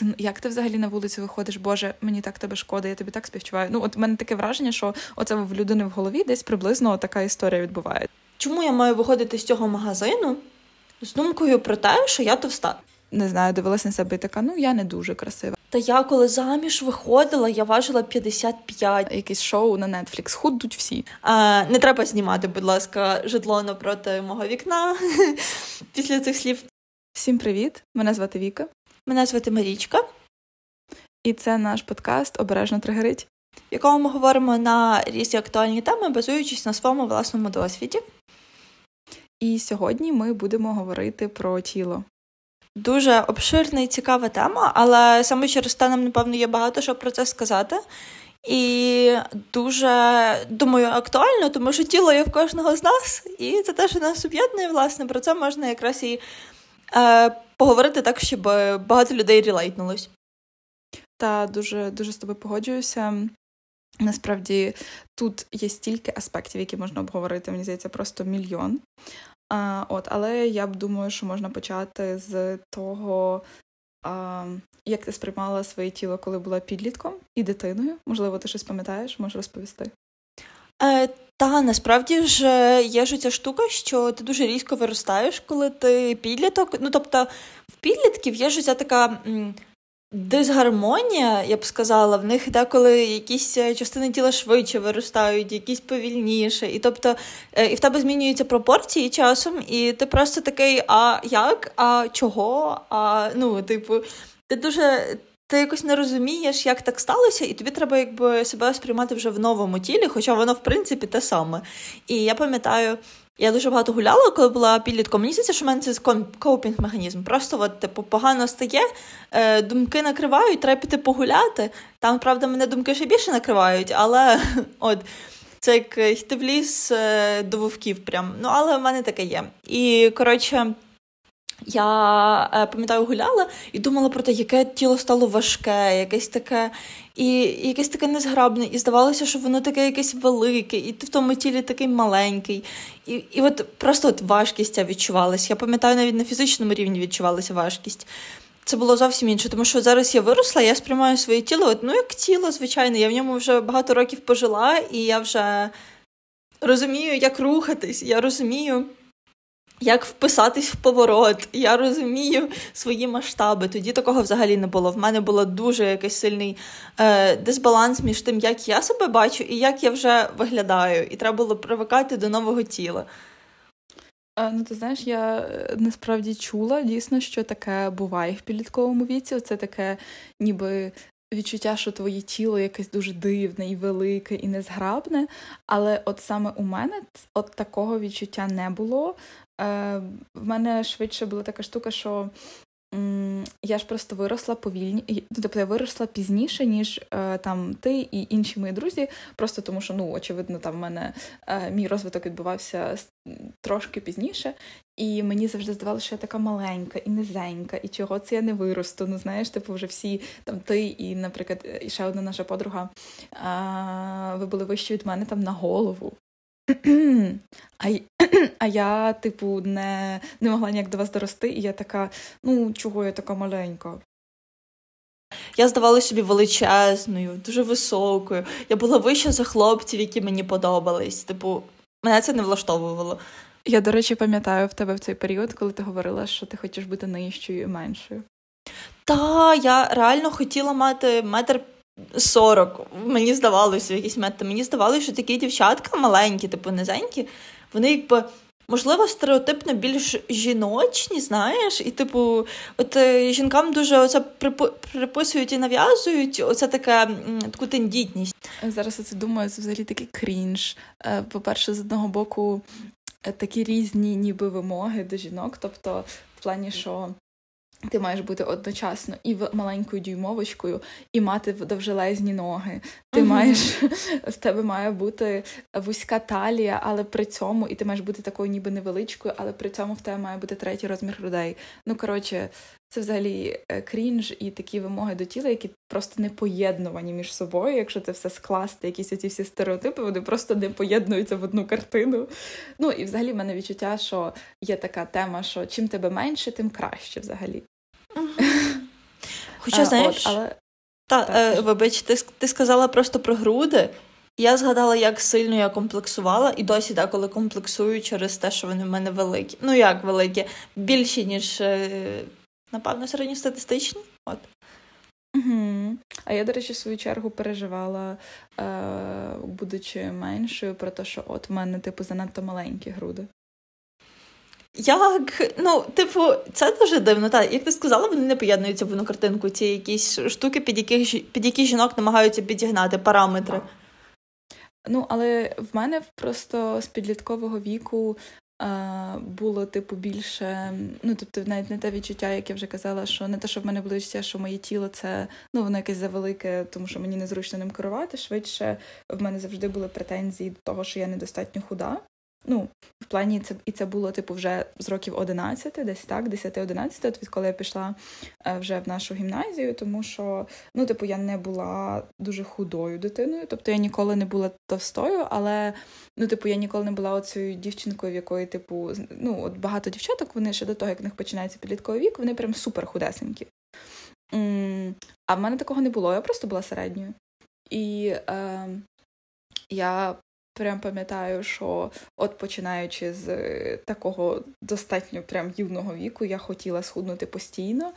ти як ти взагалі на вулицю виходиш? Боже, мені так тебе шкода, я тобі так співчуваю. Ну, от в мене таке враження, що оце в людини в голові десь приблизно така історія відбувається. Чому я маю виходити з цього магазину з думкою про те, що я товста? Не знаю, дивилась на себе і така, ну я не дуже красива. Та я коли заміж виходила, я важила 55. Якесь шоу на Netflix, худуть всі. А, Не треба знімати, будь ласка, житло напроти мого вікна після цих слів. Всім привіт! Мене звати Віка. Мене звати Марічка. І це наш подкаст Обережно тригерить, в якому ми говоримо на різні актуальні теми, базуючись на своєму власному досвіді. І сьогодні ми будемо говорити про тіло. Дуже обширна і цікава тема, але саме через те нам, напевно, є багато що про це сказати. І дуже думаю, актуально, тому що тіло є в кожного з нас, і це те, що нас об'єднує, власне, про це можна якраз і е, поговорити так, щоб багато людей релейтнулось. Та дуже дуже з тобою погоджуюся. Насправді тут є стільки аспектів, які можна обговорити, мені здається, просто мільйон. А, от, Але я б думаю, що можна почати з того, а, як ти сприймала своє тіло, коли була підлітком і дитиною. Можливо, ти щось пам'ятаєш, можеш розповісти? Е, Та насправді ж є ж ця штука, що ти дуже різко виростаєш, коли ти підліток. Ну тобто в підлітків є ж ця така. Дисгармонія, я б сказала, в них деколи якісь е, частини тіла швидше виростають, якісь повільніше. І тобто е, і в тебе змінюються пропорції часом, і ти просто такий, а як? А чого? А ну, типу, ти дуже. Ти якось не розумієш, як так сталося, і тобі треба якби себе сприймати вже в новому тілі, хоча воно, в принципі, те саме. І я пам'ятаю, я дуже багато гуляла, коли була підлітком. Мені здається, що в мене це коупінг-механізм. Просто от, типу, погано стає, е, думки накривають, треба піти погуляти. Там, правда, мене думки ще більше накривають, але от. Це як йти в ліс е, до вовків прям. Ну, але в мене таке є. І, коротше, я е, пам'ятаю, гуляла і думала про те, яке тіло стало важке, якесь таке і, якесь таке незграбне, і здавалося, що воно таке якесь велике, і ти в тому тілі такий маленький. І і от просто от важкість ця відчувалася. Я пам'ятаю, навіть на фізичному рівні відчувалася важкість. Це було зовсім інше, тому що зараз я виросла, я сприймаю своє тіло, от, ну як тіло, звичайно, я в ньому вже багато років пожила, і я вже розумію, як рухатись, я розумію як вписатись в поворот. Я розумію свої масштаби. Тоді такого взагалі не було. В мене було дуже якийсь сильний е, дисбаланс між тим, як я себе бачу і як я вже виглядаю. І треба було привикати до нового тіла. А, ну, ти знаєш, я е, насправді чула дійсно, що таке буває в підлітковому віці. Це таке, ніби. Відчуття, що твоє тіло якесь дуже дивне і велике, і незграбне. Але от саме у мене от такого відчуття не було. Е, в мене швидше була така штука, що я ж просто виросла повільні, ну, тобто я виросла пізніше, ніж е, там ти і інші мої друзі, просто тому що, ну, очевидно, там в мене е, мій розвиток відбувався трошки пізніше, і мені завжди здавалося, що я така маленька і низенька, і чого це я не виросту. Ну, знаєш, типу, вже всі там ти і, наприклад, і ще одна наша подруга, ви були вищі від мене там на голову. А а я, типу, не не могла ніяк до вас дорости, і я така, ну, чого я така маленька? Я здавалася собі величезною, дуже високою. Я була вища за хлопців, які мені подобались. Типу, мене це не влаштовувало. Я, до речі, пам'ятаю в тебе в цей період, коли ти говорила, що ти хочеш бути нижчою і меншою. Та, я реально хотіла мати метр 40. Мені здавалося, в якийсь момент. Мені здавалося, що такі дівчатка маленькі, типу низенькі, вони якби. Можливо, стереотипно більш жіночні, знаєш, і, типу, от е, жінкам дуже оце приписують і нав'язують оце таке таку тендітність. Зараз я це думаю, це взагалі такий крінж. Е, по-перше, з одного боку, е, такі різні ніби вимоги до жінок, тобто в плані, що ти маєш бути одночасно і маленькою дюймовочкою, і мати довжелезні ноги. Ти uh-huh. маєш в тебе має бути вузька талія, але при цьому, і ти маєш бути такою, ніби невеличкою, але при цьому в тебе має бути третій розмір грудей. Ну коротше, це взагалі е, крінж і такі вимоги до тіла, які просто не поєднувані між собою. Якщо це все скласти, якісь оці всі стереотипи, вони просто не поєднуються в одну картину. Ну і взагалі в мене відчуття, що є така тема, що чим тебе менше, тим краще взагалі. Хоча, знаєш, от, але... та, е, вибач, ти, ти сказала просто про груди. Я згадала, як сильно я комплексувала, і досі деколи комплексую через те, що вони в мене великі. Ну як великі, більші, ніж, е, напевно, середньостатистичні. От. Угу. А я, до речі, в свою чергу переживала, е, будучи меншою, про те, що от в мене, типу, занадто маленькі груди. Як? Ну, типу, це дуже дивно. Так, як ти сказала, вони не поєднуються в одну картинку. Ці якісь штуки, під які під які жінок намагаються підігнати параметри. Ну, але в мене просто з підліткового віку було, типу, більше. Ну, тобто, навіть не те відчуття, як я вже казала, що не те, що в мене було відчуття, що моє тіло це ну, воно якесь завелике, тому що мені незручно ним керувати. Швидше в мене завжди були претензії до того, що я недостатньо худа. Ну, в плані це і це було типу вже з років 11, десь так, 10-11, от відколи я пішла е, вже в нашу гімназію, тому що ну, типу, я не була дуже худою дитиною, тобто я ніколи не була товстою, але ну, типу, я ніколи не була оцією дівчинкою, в якої, типу, ну, от багато дівчаток, вони ще до того, як в них починається підлітковий вік, вони прям супер худесенькі. А в мене такого не було, я просто була середньою. І е, я прям пам'ятаю, що от починаючи з е, такого достатньо прям юного віку, я хотіла схуднути постійно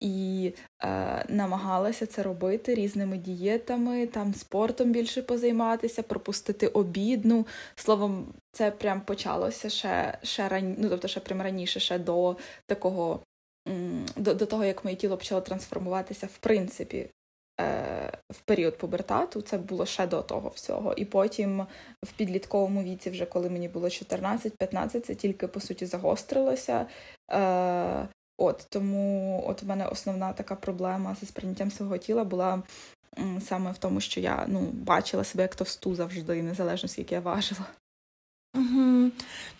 і е, намагалася це робити різними дієтами, там спортом більше позайматися, пропустити обід. Ну, Словом, це прям почалося ще ще ран... ну, тобто ще прям раніше, ще до такого. До до того, як моє тіло почало трансформуватися, в принципі, в період пубертату, це було ще до того всього. І потім в підлітковому віці, вже коли мені було 14-15, це тільки по суті загострилося. Е, От тому, от в мене основна така проблема зі сприйняттям свого тіла була саме в тому, що я ну, бачила себе як товсту завжди, незалежно скільки я важила. Угу.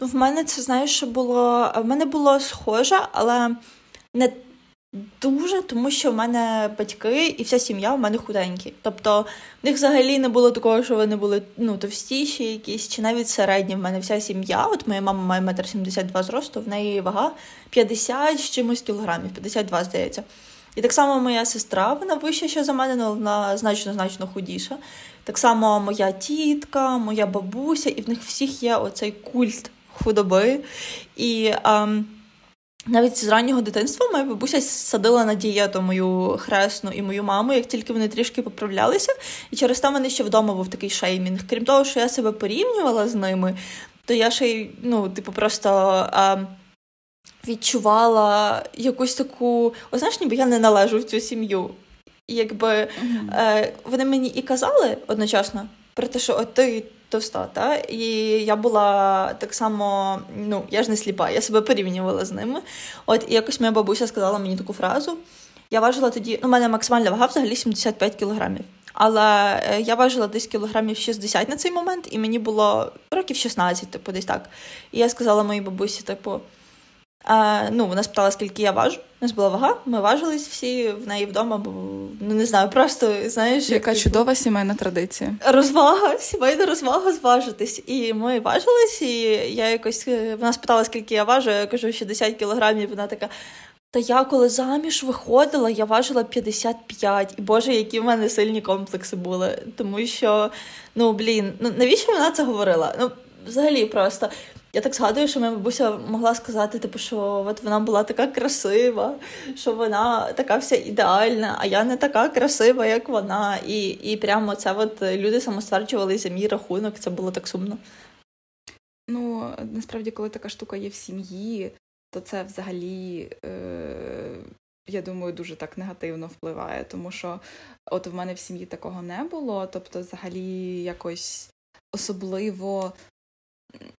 Ну, В мене це знаєш, що було в мене було схоже, але не Дуже, тому що в мене батьки і вся сім'я в мене худенькі. Тобто в них взагалі не було такого, що вони були ну, товстіші якісь, чи навіть середні. В мене вся сім'я. От моя мама має метр сімдесят два зросту, в неї вага 50 з чимось кілограмів, 52, здається. І так само моя сестра, вона вища ще за мене, але вона значно-значно худіша. Так само моя тітка, моя бабуся, і в них всіх є оцей культ худоби. І... Ам, навіть з раннього дитинства моя бабуся садила на дієту мою хресну і мою маму, як тільки вони трішки поправлялися. І через те мене ще вдома був такий шеймінг. Крім того, що я себе порівнювала з ними, то я ще й, ну, типу, просто а, відчувала якусь таку, о, знаєш, ніби я не належу в цю сім'ю. І якби mm-hmm. е, вони мені і казали одночасно про те, що от ти товста, та? і я була так само, ну, я ж не сліпа, я себе порівнювала з ними. От і якось моя бабуся сказала мені таку фразу. Я важила тоді, ну, у мене максимальна вага взагалі 75 кілограмів. Але е, я важила десь кілограмів 60 на цей момент, і мені було років 16, типу, десь так. І я сказала моїй бабусі, типу, а, ну, Вона спитала, скільки я важу. У нас була вага, ми важились всі в неї вдома, бо ну не знаю, просто знаєш. Яка як, чудова сімейна традиція. Розвага, сімейна розвага зважитись. І ми важились, і я якось е, вона спитала, скільки я важу, я кажу, 60 кілограмів. Вона така. Та я коли заміж виходила, я важила 55. І Боже, які в мене сильні комплекси були. Тому що, ну блін, ну навіщо вона це говорила? Ну, взагалі просто. Я так згадую, що моя бабуся могла сказати, типу, що от вона була така красива, що вона така вся ідеальна, а я не така красива, як вона. І і прямо це от люди самостверджували за мій рахунок, це було так сумно. Ну, насправді, коли така штука є в сім'ї, то це взагалі, е, я думаю, дуже так негативно впливає, тому що от в мене в сім'ї такого не було, тобто, взагалі, якось особливо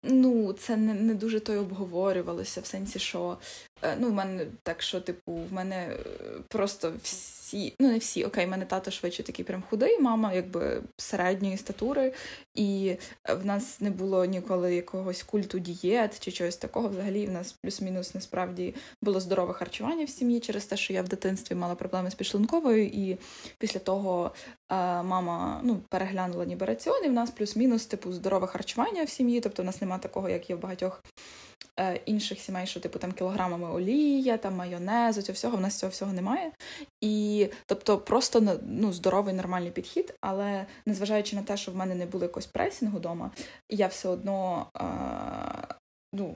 Ну, це не не дуже то й обговорювалося, в сенсі, що ну, в мене так, що, типу, в мене е, просто всі, ну не всі, окей, в мене тато швидше такий прям худий, мама якби середньої статури, і в нас не було ніколи якогось культу дієт чи чогось такого. Взагалі в нас плюс-мінус насправді було здорове харчування в сім'ї через те, що я в дитинстві мала проблеми з підшлунковою, і після того мама ну, переглянула ніби раціон, і в нас плюс-мінус типу здорове харчування в сім'ї, тобто в нас немає такого, як є в багатьох е, інших сімей, що типу там кілограмами олія, там майонезу, цього всього в нас цього всього немає. І тобто просто ну, здоровий нормальний підхід, але незважаючи на те, що в мене не було якогось пресінгу вдома, я все одно е, ну,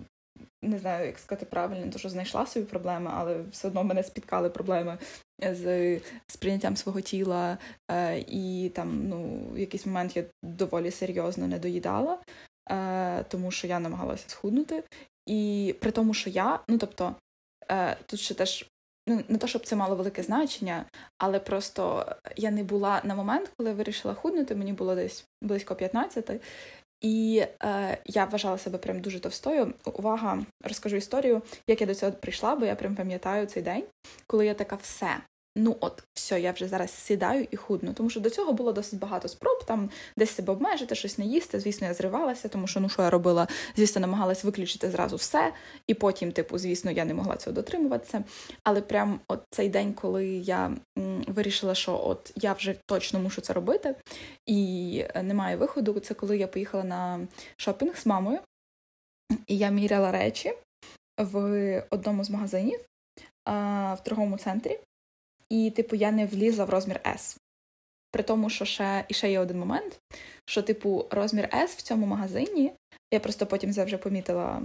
не знаю, як сказати правильно, що знайшла собі проблеми, але все одно мене спіткали проблеми з сприйняттям свого тіла, е, і там ну, в якийсь момент я доволі серйозно не доїдала, е, тому що я намагалася схуднути. І при тому, що я, ну тобто, е, тут ще теж. Ну, не то, щоб це мало велике значення, але просто я не була на момент, коли вирішила худнути, мені було десь близько 15, і е, я вважала себе прям дуже товстою. Увага, розкажу історію, як я до цього прийшла, бо я прям пам'ятаю цей день, коли я така все ну от все, я вже зараз сідаю і худну. Тому що до цього було досить багато спроб там десь себе обмежити, щось не їсти. Звісно, я зривалася, тому що ну що я робила, звісно, намагалась виключити зразу все, і потім, типу, звісно, я не могла цього дотримуватися. Але прям от цей день, коли я вирішила, що от я вже точно мушу це робити, і немає виходу, це коли я поїхала на шопінг з мамою, і я міряла речі в одному з магазинів. В торговому центрі, і, типу, я не влізла в розмір S. При тому, що ще і ще є один момент, що, типу, розмір S в цьому магазині, я просто потім це вже помітила,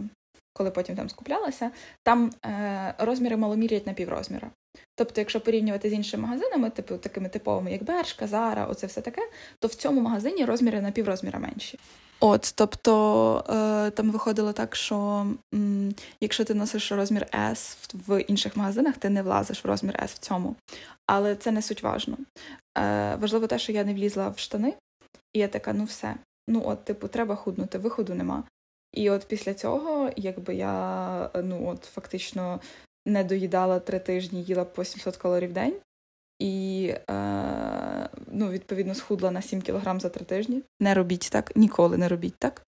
коли потім там скуплялася, там е, розміри маломіряють на піврозміра. Тобто, якщо порівнювати з іншими магазинами, типу такими типовими, як Бершка, Зара, оце все таке, то в цьому магазині розміри на піврозміра менші. От, тобто е, там виходило так, що м, якщо ти носиш розмір S в інших магазинах, ти не влазиш в розмір S в цьому. Але це не суть важно. Е, Важливо те, що я не влізла в штани, і я така, ну все. Ну, от, типу, треба худнути, виходу нема. І от після цього, якби я ну от фактично не доїдала три тижні, їла по 700 калорій в день. І е, ну, відповідно схудла на 7 кг за три тижні. Не робіть так, ніколи не робіть так.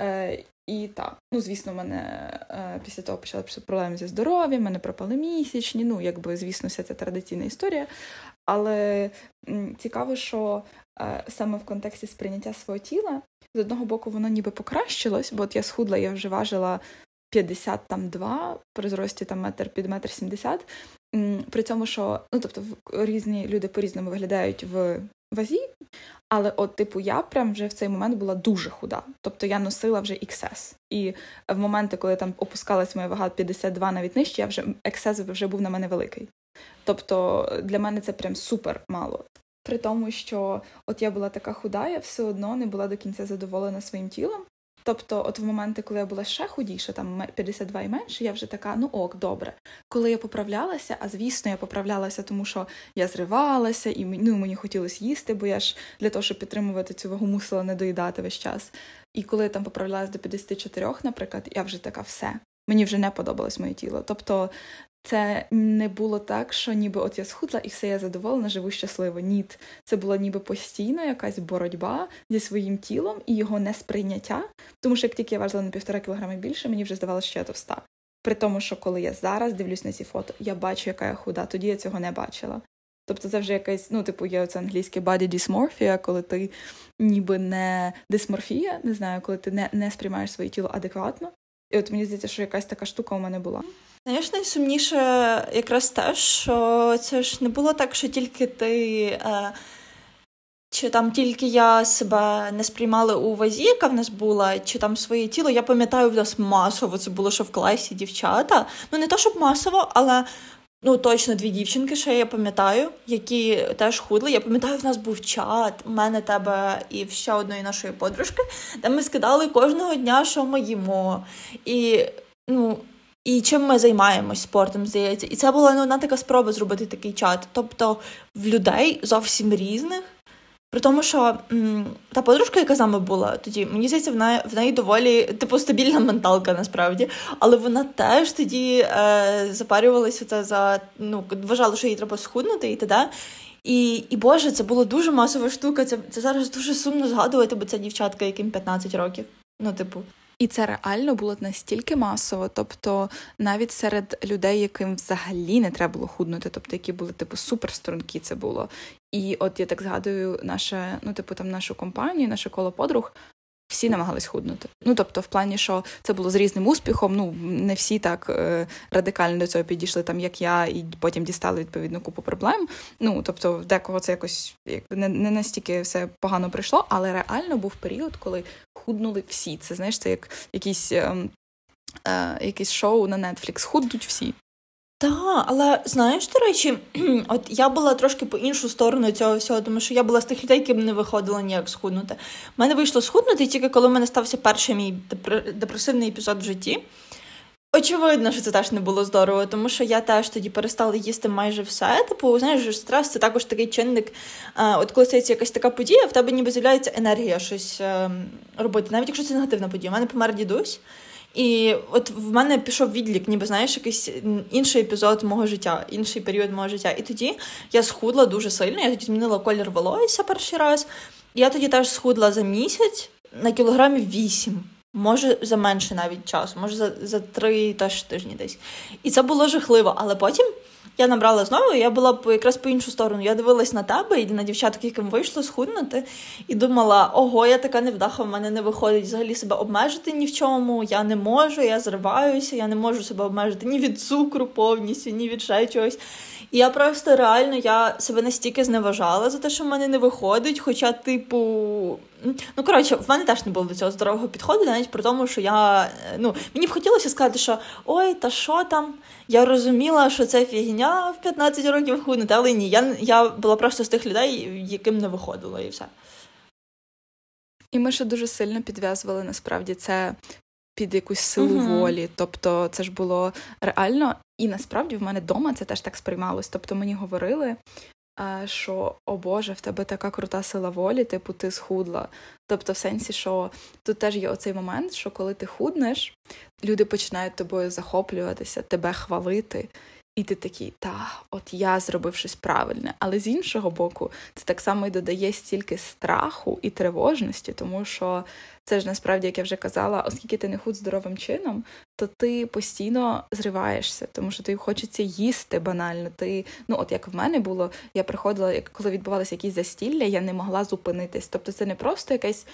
Е, І так, ну звісно, в мене е, після того почалися проблеми зі здоров'ям, мене пропали місячні. Ну, якби, звісно, вся ця традиційна історія. Але м, цікаво, що е, саме в контексті сприйняття свого тіла, з одного боку, воно ніби покращилось, бо от я схудла, я вже важила 52 при зрості там метр під метр 70. При цьому, що ну тобто різні люди по-різному виглядають в вазі, але от, типу, я прям вже в цей момент була дуже худа. Тобто я носила вже XS. І в моменти, коли там опускалась моя вага 52 навіть нижче, я вже XS вже був на мене великий. Тобто для мене це прям супер мало. При тому, що от я була така худа, я все одно не була до кінця задоволена своїм тілом. Тобто, от в моменти, коли я була ще худіша, там 52 і менше, я вже така, ну ок, добре. Коли я поправлялася, а звісно, я поправлялася, тому що я зривалася, і ну, мені хотілося їсти, бо я ж для того, щоб підтримувати цю вагу, мусила не доїдати весь час. І коли я там поправлялася до 54, наприклад, я вже така все. Мені вже не подобалось моє тіло. Тобто це не було так, що ніби от я схудла і все я задоволена, живу щасливо. Ні, це була ніби постійна якась боротьба зі своїм тілом і його несприйняття. Тому що як тільки я важила на півтора кілограми більше, мені вже здавалося, що я товста. При тому, що коли я зараз дивлюсь на ці фото, я бачу, яка я худа, тоді я цього не бачила. Тобто це вже якась, ну, типу, є оце англійське body dysmorphia, коли ти ніби не дисморфія, не знаю, коли ти не не сприймаєш своє тіло адекватно. І от мені здається, що якась така штука у мене була. Знаєш, найсумніше якраз те, що це ж не було так, що тільки ти. Е... Чи там тільки я себе не сприймала у вазі, яка в нас була, чи там своє тіло. Я пам'ятаю, в нас масово це було, що в класі дівчата. Ну, не то, щоб масово, але ну точно дві дівчинки, ще я пам'ятаю, які теж худли. Я пам'ятаю, в нас був чат, у мене тебе і ще одної нашої подружки, де ми скидали кожного дня, що ми їмо. І ну, і чим ми займаємось спортом, здається. І це була ну, одна така спроба зробити такий чат. Тобто в людей зовсім різних. При тому, що м, та подружка, яка з нами була тоді, мені здається, в неї в неї доволі типу стабільна менталка насправді. Але вона теж тоді е, запарювалася це за ну, вважала, що їй треба схуднути і т.д. І і Боже, це була дуже масова штука. Це це зараз дуже сумно згадувати, бо це дівчатка, яким 15 років. Ну, типу. І це реально було настільки масово, тобто навіть серед людей, яким взагалі не треба було худнути, тобто які були типу суперстрункі, це було. І от я так згадую, наше, ну, типу, там нашу компанію, наше коло подруг. Всі намагались худнути. Ну тобто, в плані, що це було з різним успіхом. Ну не всі так е, радикально до цього підійшли, там як я, і потім дістали відповідну купу проблем. Ну тобто, в декого це якось як не, не настільки все погано прийшло, але реально був період, коли худнули всі. Це знаєш, це як якісь. Е, е, якесь шоу на Netflix. худуть всі. Так, але знаєш, до речі, от я була трошки по іншу сторону цього всього, тому що я була з тих людей, яким не виходила ніяк схуднути. У мене вийшло схуднути тільки коли в мене стався перший мій депресивний епізод в житті. Очевидно, що це теж не було здорово, тому що я теж тоді перестала їсти майже все. Типу, знаєш, стрес це також такий чинник. От коли стається якась така подія, в тебе ніби з'являється енергія щось ем, робити, навіть якщо це негативна подія. У мене помер дідусь. І от в мене пішов відлік, ніби знаєш, якийсь інший епізод мого життя, інший період мого життя. І тоді я схудла дуже сильно. Я тоді змінила колір волосся перший раз. Я тоді теж схудла за місяць на кілограмів 8. Може за менше навіть часу, може за за три теж тижні десь. І це було жахливо. Але потім я набрала знову, я була по якраз по іншу сторону. Я дивилась на тебе і на дівчаток, яким вийшло схуднути, і думала: ого, я така невдаха, в мене не виходить взагалі себе обмежити ні в чому. Я не можу, я зриваюся, я не можу себе обмежити ні від цукру повністю, ні від ще чогось. І я просто реально я себе настільки зневажала за те, що в мене не виходить. Хоча, типу, ну коротше, в мене теж не було до цього здорового підходу, навіть при тому, що я ну мені б хотілося сказати, що ой, та що там? Я розуміла, що це фігня в 15 років худнути, але ні, я я була просто з тих людей, яким не виходило, і все. І ми ще дуже сильно підв'язували насправді це під якусь силу uh-huh. волі. Тобто, це ж було реально, і насправді в мене вдома це теж так сприймалось. Тобто мені говорили, що о Боже, в тебе така крута сила волі, типу ти схудла. Тобто, в сенсі, що тут теж є оцей момент, що коли ти худнеш, люди починають тобою захоплюватися, тебе хвалити. І ти такий, та, от я зробив щось правильне. Але з іншого боку, це так само і додає стільки страху і тривожності, тому що це ж насправді, як я вже казала, оскільки ти не худ здоровим чином, то ти постійно зриваєшся, тому що ти хочеться їсти банально. Ти, ну от як в мене було, я приходила, коли відбувалися якісь застілля, я не могла зупинитись. Тобто, це не просто якесь,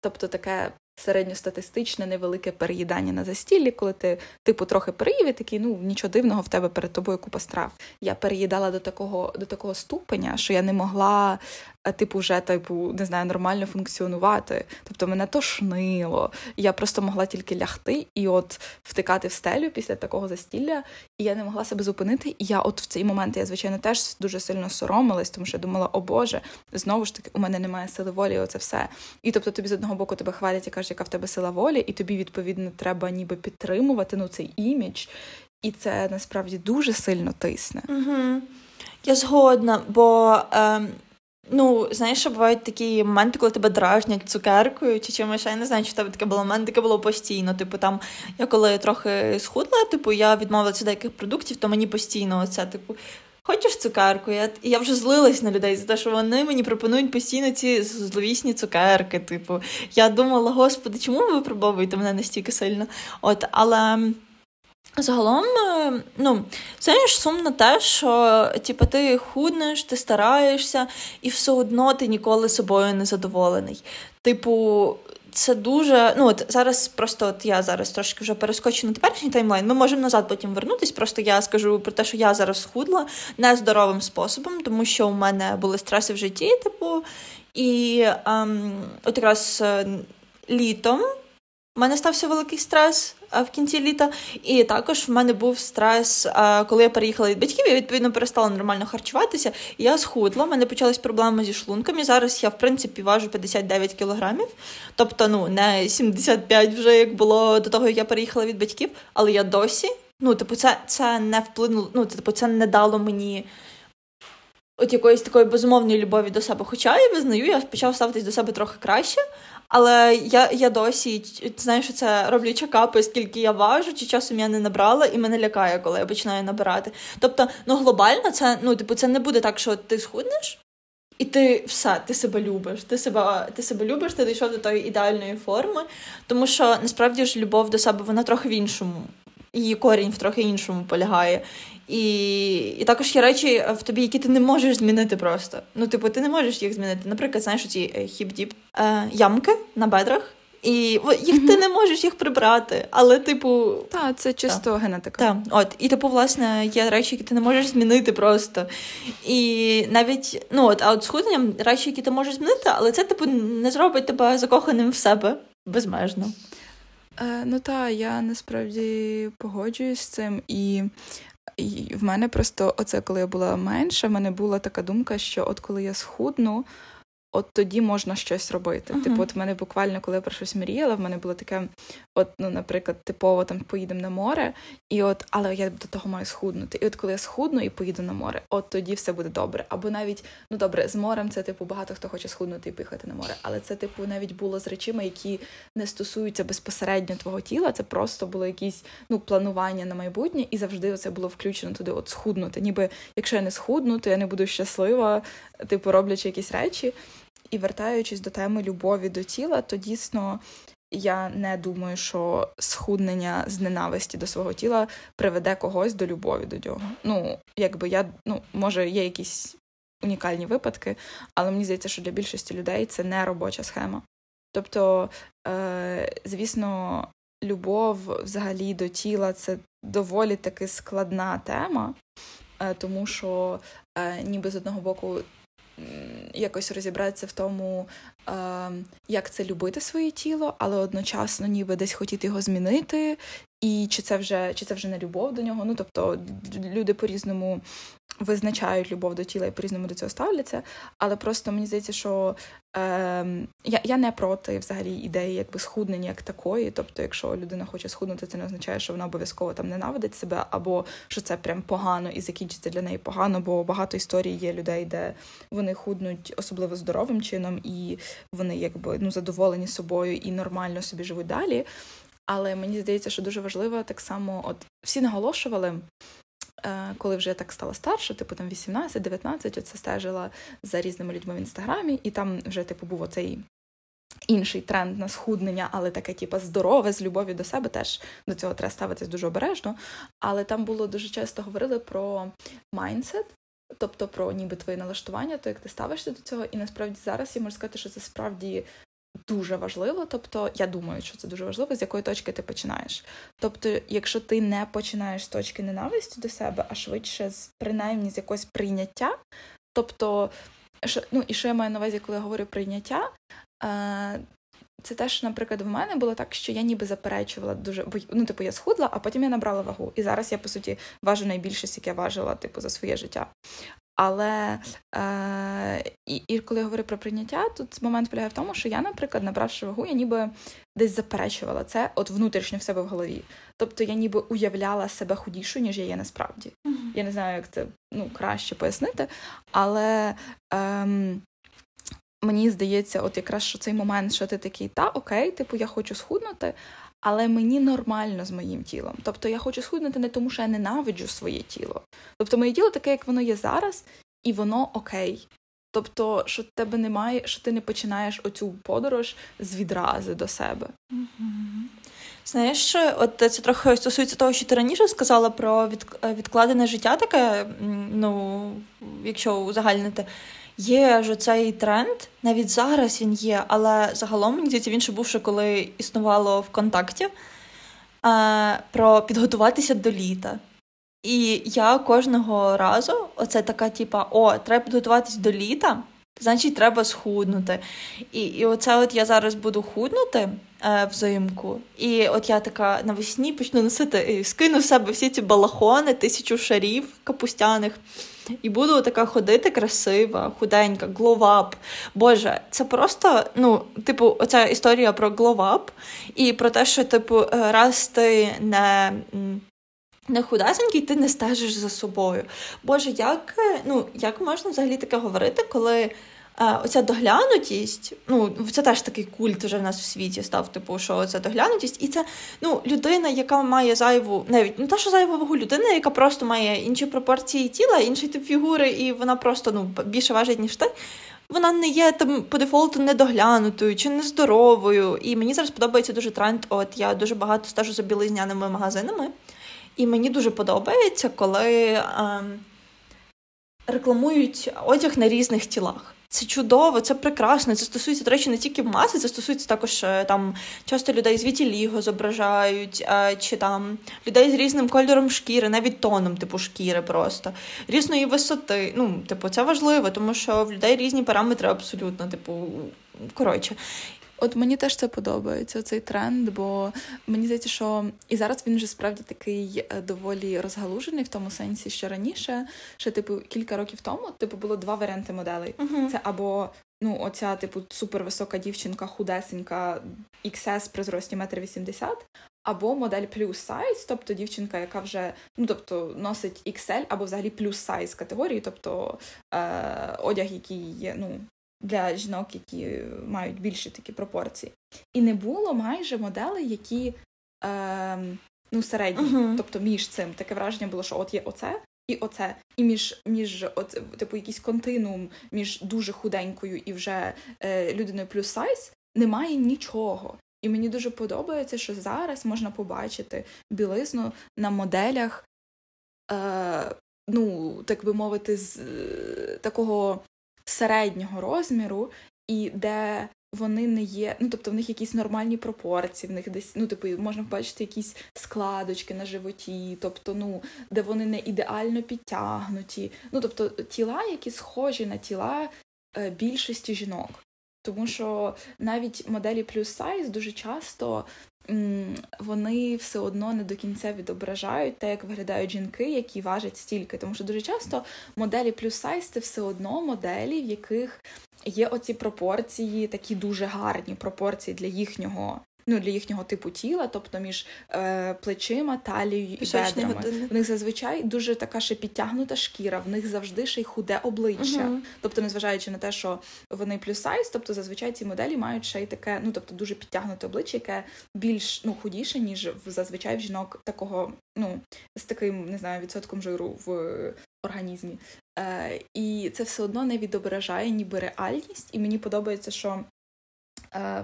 тобто таке середньостатистичне невелике переїдання на застіллі, коли ти, типу, трохи переїв і такий, ну нічого дивного, в тебе перед тобою купа страв. Я переїдала до такого до такого ступеня, що я не могла, типу, вже типу, не знаю, нормально функціонувати. Тобто мене тошнило. Я просто могла тільки лягти і от втикати в стелю після такого застілля, і я не могла себе зупинити. І я, от в цей момент, я звичайно теж дуже сильно соромилась, тому що я думала, о Боже, знову ж таки, у мене немає сили волі, оце все. І тобто тобі з одного боку тебе хвалять і кажуть, яка в тебе сила волі, і тобі, відповідно, треба ніби підтримувати ну, цей імідж. І це насправді дуже сильно тисне. Угу. Я згодна, бо е, ну, знаєш, що бувають такі моменти, коли тебе дражнять цукеркою чи чимось. Я не знаю, чи в тебе таке було. У мене таке було постійно. Типу, там я коли трохи схудла, типу, я відмовилася деяких продуктів, то мені постійно це, типу, Хочеш цукерку? Я я вже злилась на людей за те, що вони мені пропонують постійно ці зловісні цукерки. Типу, я думала, господи, чому ви випробовуєте мене настільки сильно? От, але. Загалом, е, ну, знаєш, сумно те, що типу, ти худнеш, ти стараєшся, і все одно ти ніколи собою не задоволений. Типу, це дуже. Ну от зараз просто от я зараз трошки вже перескочу на теперішній таймлайн. Ми можемо назад потім вернутись. Просто я скажу про те, що я зараз схудла нездоровим способом, тому що у мене були стреси в житті, типу, і ем, от якраз е, літом. У мене стався великий стрес в кінці літа, і також в мене був стрес, коли я переїхала від батьків. Я відповідно перестала нормально харчуватися. Я схудла. У мене почались проблеми зі шлунками. Зараз я в принципі важу 59 кілограмів, тобто ну не 75 вже як було до того, як я переїхала від батьків, але я досі. Ну, типу, це це не вплинуло. Ну, типу, це не дало мені. От якоїсь такої безумовної любові до себе. Хоча я визнаю, я почав ставитись до себе трохи краще, але я я досі знаєш, що це роблю чекапи, скільки я важу, чи часом я не набрала, і мене лякає, коли я починаю набирати. Тобто, ну глобально, це ну, типу, це не буде так, що ти схуднеш, і ти все, ти себе любиш. Ти себе ти себе любиш, ти дійшов до тої ідеальної форми. Тому що насправді ж любов до себе вона трохи в іншому. Її корінь в трохи іншому полягає. І і також є речі в тобі, які ти не можеш змінити просто. Ну, типу, ти не можеш їх змінити. Наприклад, знаєш, ці е, хіп-діп е, ямки на бедрах. І їх ти не можеш їх прибрати. Але, типу, так, це чисто та. генетика. Так, от і типу, власне, є речі, які ти не можеш змінити просто. І навіть ну от, а от схудненням речі, які ти можеш змінити, але це типу не зробить тебе закоханим в себе безмежно. Е, Ну так, я насправді погоджуюсь з цим, і, і в мене просто оце, коли я була менша, в мене була така думка, що от коли я схудну, от тоді можна щось робити. Uh-huh. Типу, от в мене буквально, коли я про щось мріяла, в мене було таке, от, ну, наприклад, типово там поїдемо на море, і от, але я до того маю схуднути. І от коли я схудну і поїду на море, от тоді все буде добре. Або навіть, ну добре, з морем це типу багато хто хоче схуднути і поїхати на море. Але це, типу, навіть було з речами, які не стосуються безпосередньо твого тіла. Це просто було якісь ну, планування на майбутнє, і завжди це було включено туди, от схуднути. Ніби якщо я не схудну, то я не буду щаслива, типу, роблячи якісь речі. І вертаючись до теми любові до тіла, то дійсно я не думаю, що схуднення з ненависті до свого тіла приведе когось до любові до нього. Ну, якби я, ну, може, є якісь унікальні випадки, але мені здається, що для більшості людей це не робоча схема. Тобто, е, звісно, любов взагалі до тіла це доволі таки складна тема, е, тому що е, ніби з одного боку якось розібратися в тому, як це любити своє тіло, але одночасно ніби десь хотіти його змінити, і чи це вже чи це вже не любов до нього. Ну тобто люди по-різному визначають любов до тіла і по-різному до цього ставляться. Але просто мені здається, що е, я я не проти взагалі ідеї якби схуднення як такої. Тобто, якщо людина хоче схуднути, це не означає, що вона обов'язково там ненавидить себе, або що це прям погано і закінчиться для неї погано, бо багато історій є людей, де вони худнуть особливо здоровим чином, і вони якби ну задоволені собою і нормально собі живуть далі. Але мені здається, що дуже важливо так само, от всі наголошували, е, коли вже я так стала старша, типу там 18-19, оце стежила за різними людьми в інстаграмі, і там вже типу був оцей. Інший тренд на схуднення, але таке, типу, здорове, з любов'ю до себе, теж до цього треба ставитись дуже обережно. Але там було дуже часто говорили про майндсет, тобто про ніби твоє налаштування, то як ти ставишся до цього. І насправді зараз я можу сказати, що це справді дуже важливо. Тобто, я думаю, що це дуже важливо, з якої точки ти починаєш. Тобто, якщо ти не починаєш з точки ненависті до себе, а швидше з принаймні з якогось прийняття, тобто, що, ну і що я маю на увазі, коли я говорю прийняття. Е, це теж, наприклад, в мене було так, що я ніби заперечувала дуже, бо ну, типу, я схудла, а потім я набрала вагу. І зараз я, по суті, важу найбільше, яке важила, типу, за своє життя. Але е, і, і коли я говорю про прийняття, тут момент полягає в тому, що я, наприклад, набравши вагу, я ніби десь заперечувала це от внутрішньо в себе в голові. Тобто я ніби уявляла себе худішою, ніж я є насправді. Mm-hmm. Я не знаю, як це ну, краще пояснити, але ем, мені здається, от якраз що цей момент, що ти такий, та окей, типу, я хочу схуднути, але мені нормально з моїм тілом. Тобто я хочу схуднути не тому, що я ненавиджу своє тіло. Тобто моє тіло таке, як воно є зараз, і воно окей. Тобто, що тебе немає, що ти не починаєш оцю подорож з відрази до себе. Знаєш, от це трохи стосується того, що ти раніше сказала про відкладене життя, таке, ну, якщо узагальнити. Є ж цей тренд, навіть зараз він є, але загалом мені здається, він ще був ще коли існувало ВКонтакті, про підготуватися до літа. І я кожного разу, оце така, типа, о, треба підготуватись до літа, значить, треба схуднути. І і оце от я зараз буду худнути е, взимку. І от я така навесні почну носити, скину в себе всі ці балахони, тисячу шарів капустяних. І буду така ходити красива, худенька, гловап. Боже, це просто, ну, типу, оця історія про гловап і про те, що, типу, раз ти не. Не худасенький, ти не стежиш за собою. Боже, як ну, як можна взагалі таке говорити, коли оця доглянутість, ну це теж такий культ вже в нас в світі став, типу, що це доглянутість, і це ну, людина, яка має зайву, навіть не те, що зайву вагу, людина, яка просто має інші пропорції тіла, інший тип фігури, і вона просто ну, більше важить, ніж ти. Вона не є там по дефолту недоглянутою чи нездоровою. І мені зараз подобається дуже тренд. От я дуже багато стежу за білизняними магазинами, і мені дуже подобається, коли. Ем, рекламують одяг на різних тілах. Це чудово, це прекрасно. Це стосується, до речі, не тільки маси, це стосується також е, там часто людей з вітіліго зображають, е, чи там людей з різним кольором шкіри, навіть тоном, типу шкіри просто різної висоти. Ну, типу, це важливо, тому що в людей різні параметри абсолютно, типу, коротше. От мені теж це подобається цей тренд, бо мені здається, що і зараз він вже справді такий е, доволі розгалужений в тому сенсі, що раніше, ще типу кілька років тому, типу було два варіанти моделей. Uh-huh. Це або ну, оця, типу, супервисока дівчинка, худесенька, XS при зрості 1,80 м, або модель плюс сайз, тобто дівчинка, яка вже ну тобто носить XL, або взагалі плюс сайз категорії, тобто е- одяг, який є ну для жінок, які мають більші такі пропорції. І не було майже моделей, які е, ну, середні, uh-huh. тобто між цим таке враження було, що от є оце. І оце, і між між от, типу якийсь континуум між дуже худенькою і вже е, людиною плюс сайз немає нічого. І мені дуже подобається, що зараз можна побачити білизну на моделях, е, ну так би мовити, з е, такого середнього розміру, і де вони не є, ну тобто в них якісь нормальні пропорції, в них десь, ну, типу, можна побачити якісь складочки на животі, тобто, ну, де вони не ідеально підтягнуті. Ну, тобто тіла, які схожі на тіла е, більшості жінок. Тому що навіть моделі плюс сайз дуже часто вони все одно не до кінця відображають те, як виглядають жінки, які важать стільки. Тому що дуже часто моделі плюс сайз це все одно моделі, в яких є оці пропорції, такі дуже гарні пропорції для їхнього ну, для їхнього типу тіла, тобто між е, плечима, талією і бедрами. Години. В них зазвичай дуже така ще підтягнута шкіра, в них завжди ще й худе обличчя. uh Тобто, незважаючи на те, що вони плюс сайз, тобто зазвичай ці моделі мають ще й таке, ну тобто дуже підтягнуте обличчя, яке більш ну худіше, ніж в зазвичай в жінок такого, ну з таким не знаю, відсотком жиру в організмі. Е, І це все одно не відображає ніби реальність, і мені подобається, що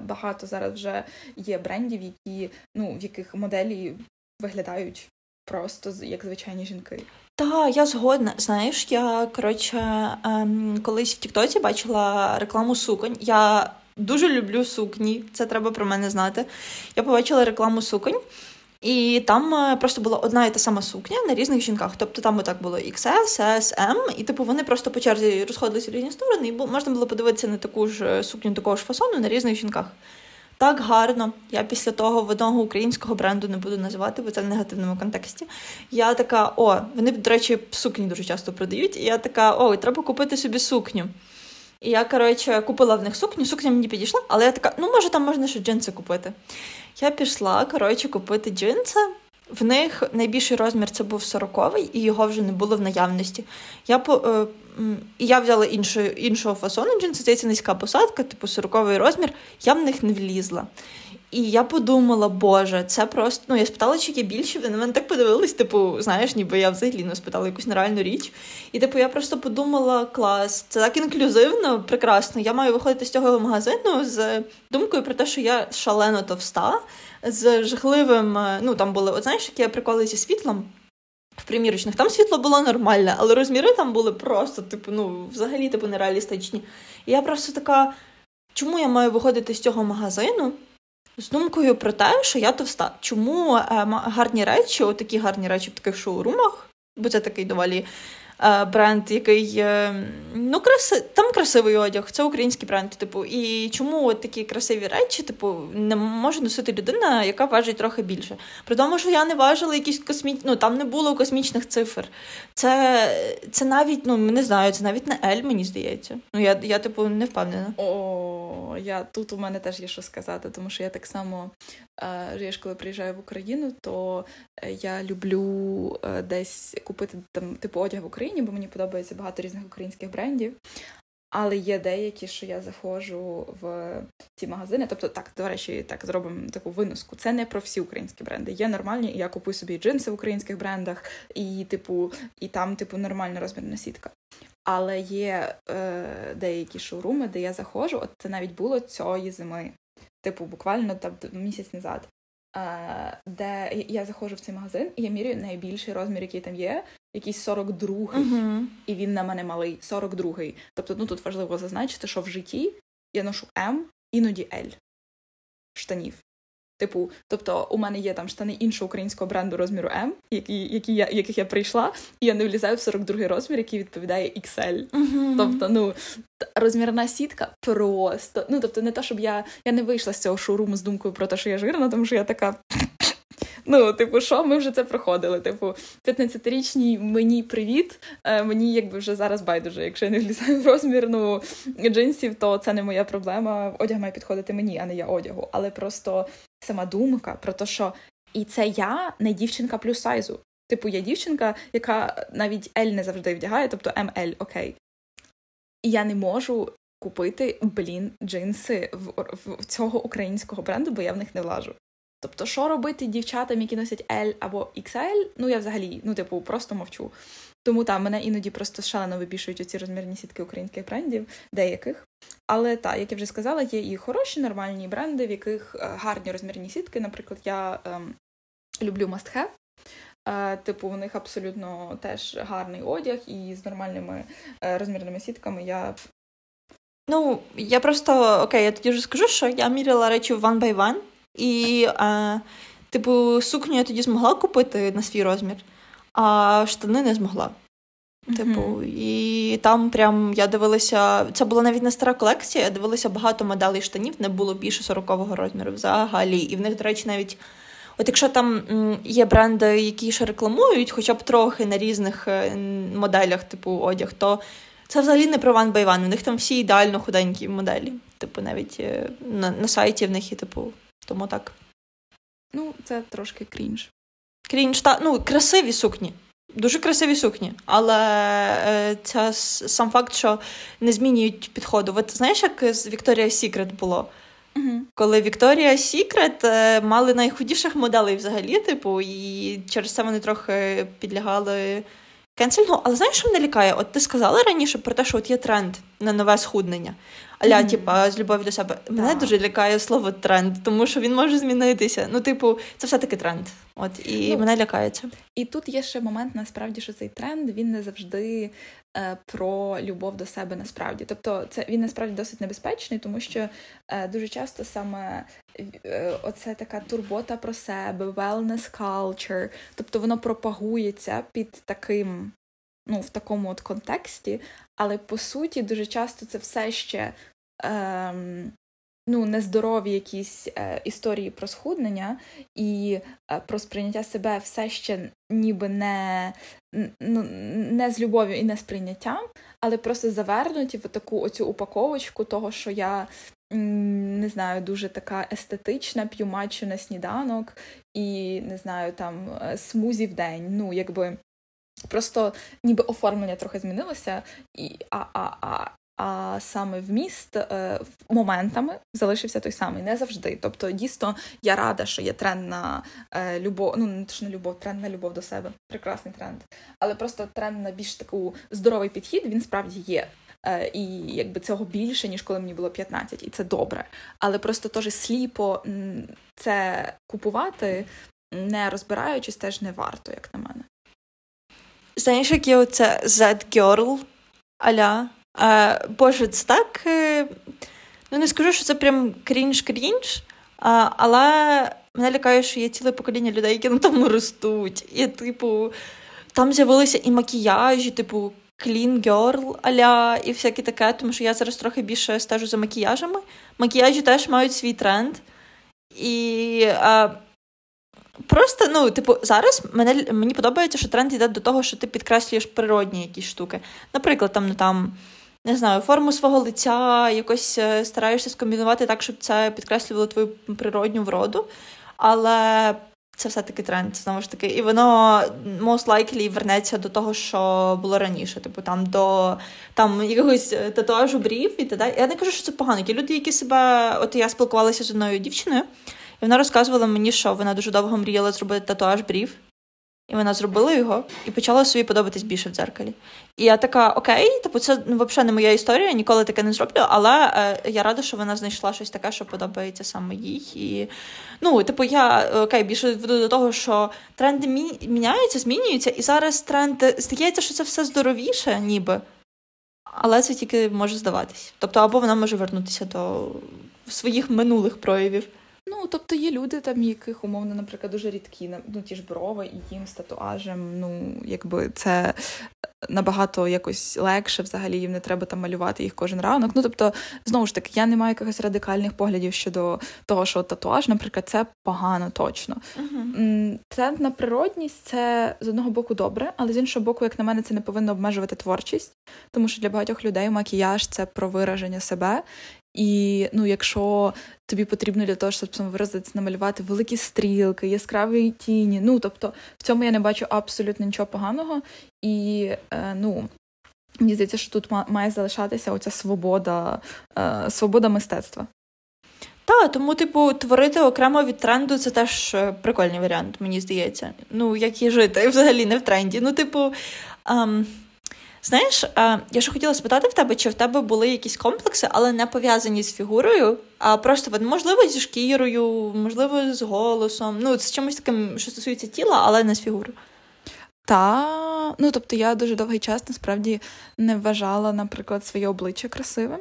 багато зараз вже є брендів, які ну в яких моделі виглядають просто як звичайні жінки. Та, я згодна. Знаєш, я коротше ем, колись в Тіктоці бачила рекламу суконь. Я дуже люблю сукні, це треба про мене знати. Я побачила рекламу суконь. І там е, просто була одна і та сама сукня на різних жінках. Тобто там отак було XS, S, M, і типу вони просто по черзі розходилися в різні сторони, і можна було подивитися на таку ж е, сукню такого ж фасону на різних жінках. Так гарно. Я після того в одного українського бренду не буду називати, бо це в негативному контексті. Я така, о, вони, до речі, сукні дуже часто продають. І я така, о, треба купити собі сукню. І я, коротше, купила в них сукню, сукня мені підійшла, але я така, ну, може, там можна ще джинси купити. Я пішла, коротше, купити джинси. В них найбільший розмір це був 40-й, і його вже не було в наявності. Я по, е, І я взяла іншого іншого фасону джинси, здається, низька посадка, типу 40-й розмір, я в них не влізла. І я подумала, боже, це просто. Ну, я спитала, чи є більше, вони мене так подивились, типу, знаєш, ніби я взагалі не спитала якусь нереальну річ. І типу, я просто подумала, клас, це так інклюзивно, прекрасно. Я маю виходити з цього магазину з думкою про те, що я шалено товста, з жахливим. Е, ну, там були, от знаєш, які приколи зі світлом. В примірочних там світло було нормальне, але розміри там були просто, типу, ну, взагалі типу, нереалістичні. І я просто така, чому я маю виходити з цього магазину? З думкою про те, що я товста. Чому е, гарні речі, отакі гарні речі в таких шоурумах, бо це такий доволі бренд, який е, ну краси, там красивий одяг, це український бренд. Типу, і чому от такі красиві речі, типу, не може носити людина, яка важить трохи більше. При тому, що я не важила якісь космічні, ну там не було космічних цифр. Це це навіть, ну не знаю, це навіть не Ель, мені здається. Ну я, я типу, не впевнена. О, я тут у мене теж є що сказати, тому що я так само е, я ж коли приїжджаю в Україну, то я люблю десь купити там типу одяг в Україні. Україні, бо мені подобається багато різних українських брендів. Але є деякі, що я заходжу в ці магазини. Тобто, так, до речі, так зробимо таку виноску. Це не про всі українські бренди. Є нормальні, я купую собі джинси в українських брендах, і, типу, і там, типу, нормальна розмірна сітка. Але є е, деякі шоуруми, де я заходжу, от це навіть було цієї зими, типу, буквально там місяць назад. Е, де я заходжу в цей магазин, і я міряю найбільший розмір, який там є. Якийсь 42-й, uh-huh. і він на мене малий, 42-й. Тобто, ну тут важливо зазначити, що в житті я ношу М, іноді L штанів. Типу, тобто у мене є там штани іншого українського бренду розміру М, які, які я, яких я прийшла, і я не влізаю в 42-й розмір, який відповідає XL. Uh-huh. Тобто, ну розмірна сітка просто. Ну тобто, не те, щоб я я не вийшла з цього шоуруму з думкою про те, що я жирна, тому що я така. Ну, типу, що ми вже це проходили? Типу, 15-річній мені привіт. Е, мені якби вже зараз байдуже. Якщо я не влізаю в розмір ну, джинсів, то це не моя проблема. Одяг має підходити мені, а не я одягу. Але просто сама думка про те, що і це я не дівчинка плюс сайзу. Типу, я дівчинка, яка навіть L не завжди вдягає, тобто ML, окей. І я не можу купити, блін, джинси в, в, в цього українського бренду, бо я в них не влажу. Тобто, що робити дівчатам, які носять L або XL, ну я взагалі, ну, типу, просто мовчу. Тому там мене іноді просто шалено вибішують оці розмірні сітки українських брендів, деяких. Але так, як я вже сказала, є і хороші нормальні бренди, в яких е, гарні розмірні сітки. Наприклад, я ем, люблю Must Have. Е, типу, у них абсолютно теж гарний одяг, і з нормальними е, розмірними сітками я. Ну, я просто окей, я тоді вже скажу, що я міряла речі в one by one. І, а, типу, сукню я тоді змогла купити на свій розмір, а штани не змогла. Типу, mm-hmm. і там прям я дивилася, це була навіть не стара колекція, я дивилася багато моделей штанів, не було більше 40-го розміру взагалі. І в них, до речі, навіть. От якщо там є бренди, які ще рекламують, хоча б трохи на різних е, моделях, типу одяг, то це взагалі не про by One. У них там всі ідеально худенькі моделі. Типу, навіть е, на на сайті в них є, типу, тому так. Ну, це трошки крінж. Крінж, та ну, красиві сукні. Дуже красиві сукні, але е, це сам факт, що не змінюють підходу. От знаєш, як з Вікторія Сікрет було? uh Коли Вікторія Сікрет мали найхудіших моделей взагалі, типу, і через це вони трохи підлягали кенсельнгу. Але знаєш, що мене лякає? От ти сказала раніше про те, що от є тренд на нове схуднення. Аля, mm-hmm. типа, з любові до себе. Да. Мене дуже лякає слово тренд, тому що він може змінитися. Ну, типу, це все-таки тренд. От і ну, мене лякається. І тут є ще момент, насправді, що цей тренд він не завжди е, про любов до себе насправді. Тобто, це він насправді досить небезпечний, тому що е, дуже часто саме е, оце така турбота про себе, wellness culture, тобто воно пропагується під таким ну, в такому от контексті, але по суті дуже часто це все ще ем, ну, нездорові якісь е, історії про схуднення і е, про сприйняття себе все ще ніби не ну, не з любов'ю і не з прийняттям, але просто завернуті в таку оцю упаковочку того, що я. Не знаю, дуже така естетична, п'ю матчу на сніданок і не знаю, там е, смузі в день. Ну, якби Просто ніби оформлення трохи змінилося, і, а а, а, а саме вміст е, моментами залишився той самий, не завжди. Тобто, дійсно, я рада, що є тренд на е, любов, ну не ж не любов, тренд на любов до себе. Прекрасний тренд. Але просто тренд на більш таку здоровий підхід він справді є. Е, і якби цього більше, ніж коли мені було 15, і це добре. Але просто теж сліпо це купувати, не розбираючись, теж не варто, як на мене. Знаєш, як є оце Z-Girl аля. А, Боже, це так. Е, ну, не скажу, що це прям крінж-крінж, але мене лякає, що є ціле покоління людей, які на тому ростуть. І, типу, там з'явилися і макіяжі, типу, clean girl аля, і всяке таке, тому що я зараз трохи більше стежу за макіяжами. Макіяжі теж мають свій тренд. І а, Просто, ну, типу, зараз мене, мені подобається, що тренд йде до того, що ти підкреслюєш природні якісь штуки. Наприклад, там, ну, там, не знаю, форму свого лиця, якось е, стараєшся скомбінувати так, щоб це підкреслювало твою природню вроду. Але це все-таки тренд, знову ж таки. І воно most likely вернеться до того, що було раніше. Типу, там до там якогось е, татуажу брів і т.д. Я не кажу, що це погано. Ті люди, які себе. От я спілкувалася з одною дівчиною. І вона розказувала мені, що вона дуже довго мріяла зробити татуаж брів. І вона зробила його і почала собі подобатись більше в дзеркалі. І я така, окей, типу, це ну, взагалі не моя історія, ніколи таке не зроблю, але е, я рада, що вона знайшла щось таке, що подобається саме їй. І, ну, типу, я окей, більше веду до того, що тренди мі... міняються, змінюються, і зараз тренд здається, що це все здоровіше, ніби. Але це тільки може здаватись. Тобто, або вона може вернутися до своїх минулих проявів. Ну, тобто є люди, там, яких умовно, наприклад, дуже рідкі, ну ті ж брови, і їм з татуажем, ну, якби це набагато якось легше, взагалі їм не треба там малювати їх кожен ранок. Ну, тобто, знову ж таки, я не маю якихось радикальних поглядів щодо того, що татуаж, наприклад, це погано точно. Uh-huh. Тренд на природність це з одного боку добре, але з іншого боку, як на мене, це не повинно обмежувати творчість, тому що для багатьох людей макіяж це про вираження себе. І ну, якщо тобі потрібно для того, щоб самовиразитися, намалювати великі стрілки, яскраві тіні, ну тобто в цьому я не бачу абсолютно нічого поганого. І е, ну, мені здається, що тут має залишатися оця свобода, е, свобода мистецтва. Так, тому, типу, творити окремо від тренду це теж е, прикольний варіант, мені здається. Ну, як і жити взагалі не в тренді. Ну, типу. Ем... Знаєш, я ще хотіла спитати в тебе, чи в тебе були якісь комплекси, але не пов'язані з фігурою, а просто можливо зі шкірою, можливо, з голосом. Ну, з чимось таким, що стосується тіла, але не з фігурою. Та, ну тобто я дуже довгий час насправді не вважала, наприклад, своє обличчя красивим.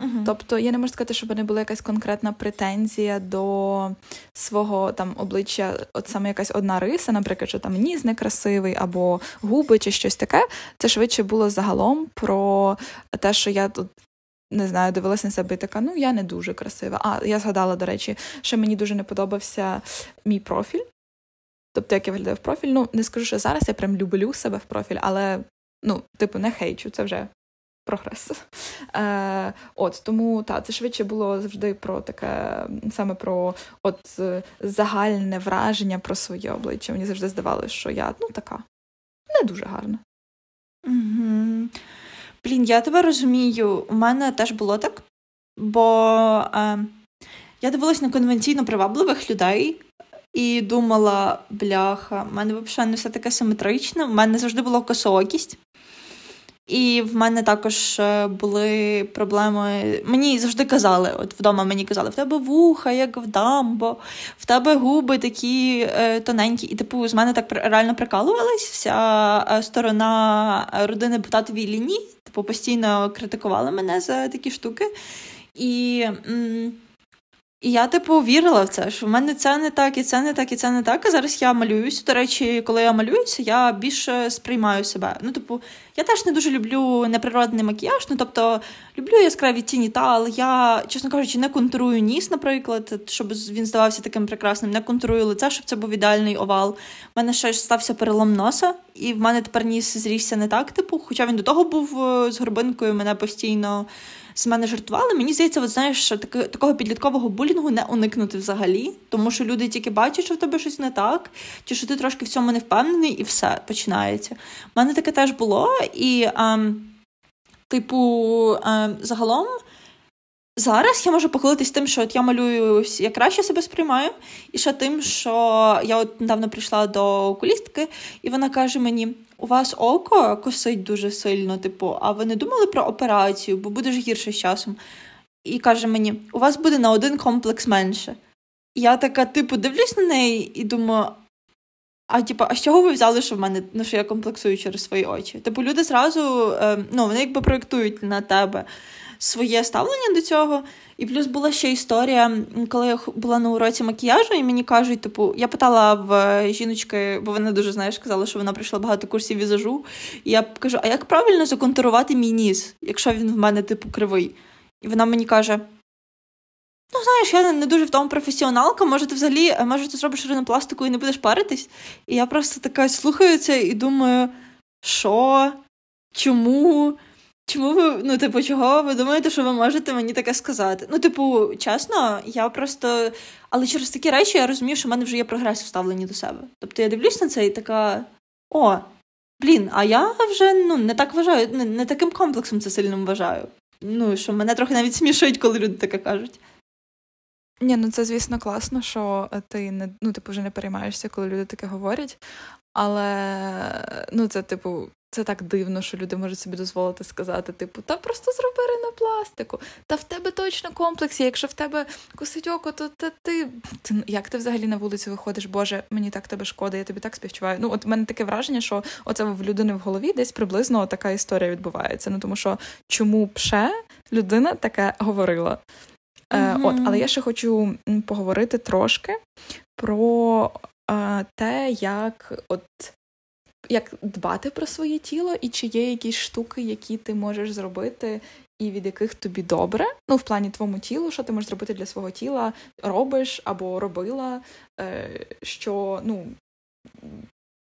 Uh-huh. Тобто я не можу сказати, щоб не була якась конкретна претензія до свого там обличчя, от саме якась одна риса, наприклад, що там ніс некрасивий, або губи, чи щось таке. Це швидше було загалом про те, що я тут. Не знаю, дивилася на себе і така, ну я не дуже красива. А я згадала, до речі, що мені дуже не подобався мій профіль. Тобто, як я виглядаю в профіль. Ну, не скажу, що зараз я прям люблю себе в профіль, але ну, типу, не хейчу, це вже прогрес. Е, От тому та це швидше було завжди про таке, саме про от загальне враження про своє обличчя. Мені завжди здавалося, що я ну така не дуже гарна. Угу. Блін, я тебе розумію. У мене теж було так, бо е, я дивилась на конвенційно привабливих людей. І думала, бляха, в мене взагалі не все таке симетричне. У мене завжди була косоокість. І в мене також е, були проблеми. Мені завжди казали, от вдома мені казали, в тебе вуха, як в дамбо, в тебе губи такі е, тоненькі. І типу з мене так реально прикалувались. Вся е, сторона родини Потатовій лінії, типу, постійно критикували мене за такі штуки. І. М- і я, типу, вірила в це, що в мене це не так, і це не так, і це не так. А зараз я малююся. До речі, коли я малююся, я більше сприймаю себе. Ну, типу, я теж не дуже люблю неприродний макіяж. Ну, тобто, люблю яскраві тіні, та, але я, чесно кажучи, не контурую ніс, наприклад, щоб він здавався таким прекрасним, не контурую лице, щоб це був ідеальний овал. У мене ще ж стався перелом носа, і в мене тепер ніс зрісся не так, типу, хоча він до того був е, з горбинкою, мене постійно з мене жартували. Мені здається, от знаєш, що таки, такого підліткового булінгу не уникнути взагалі, тому що люди тільки бачать, що в тебе щось не так, чи що ти трошки в цьому не впевнений, і все починається. У мене таке теж було, і, ем, типу, ем, загалом. Зараз я можу похвалитись тим, що от я малюю, я краще себе сприймаю, і ще тим, що я от недавно прийшла до окулістки, і вона каже мені: у вас око косить дуже сильно, типу, а ви не думали про операцію, бо буде ж гірше з часом. І каже мені: у вас буде на один комплекс менше. І я така, типу, дивлюсь на неї і думаю. А типу, а з чого ви взяли, що в мене ну, що я комплексую через свої очі? Типу, люди зразу е, ну, вони якби проєктують на тебе своє ставлення до цього. І плюс була ще історія, коли я була на уроці макіяжу, і мені кажуть, типу, я питала в жіночки, бо вона дуже знаєш, казала, що вона пройшла багато курсів візажу. І я кажу: а як правильно законтурувати мій ніс, якщо він в мене, типу, кривий? І вона мені каже: Ну, знаєш, я не дуже в тому професіоналка, може, ти взагалі, може, ти зробиш ринопластику і не будеш паритись. І я просто така слухаю це і думаю, що? Чому? Чому ви, ну, типу, чого ви думаєте, що ви можете мені таке сказати? Ну, типу, чесно, я просто. Але через такі речі я розумію, що в мене вже є прогрес вставлені до себе. Тобто я дивлюсь на це і така: о, блін, а я вже ну, не так вважаю, не, не таким комплексом це сильним вважаю. Ну, що мене трохи навіть смішують, коли люди таке кажуть. Ні, ну це звісно класно, що ти не ну, типу, вже не переймаєшся, коли люди таке говорять. Але ну, це, типу, це так дивно, що люди можуть собі дозволити сказати, типу, та просто зроби ринопластику, та в тебе точно комплекс є, Якщо в тебе косить око, то та ти... ти як ти взагалі на вулицю виходиш? Боже, мені так тебе шкода, я тобі так співчуваю. Ну, от в мене таке враження, що оце в людини в голові десь приблизно така історія відбувається. Ну тому що чому б ще людина таке говорила? Е, От, але я ще хочу поговорити трошки про е, те, як от як дбати про своє тіло, і чи є якісь штуки, які ти можеш зробити, і від яких тобі добре. Ну, в плані твоєму тілу, що ти можеш зробити для свого тіла, робиш або робила, е, що, ну.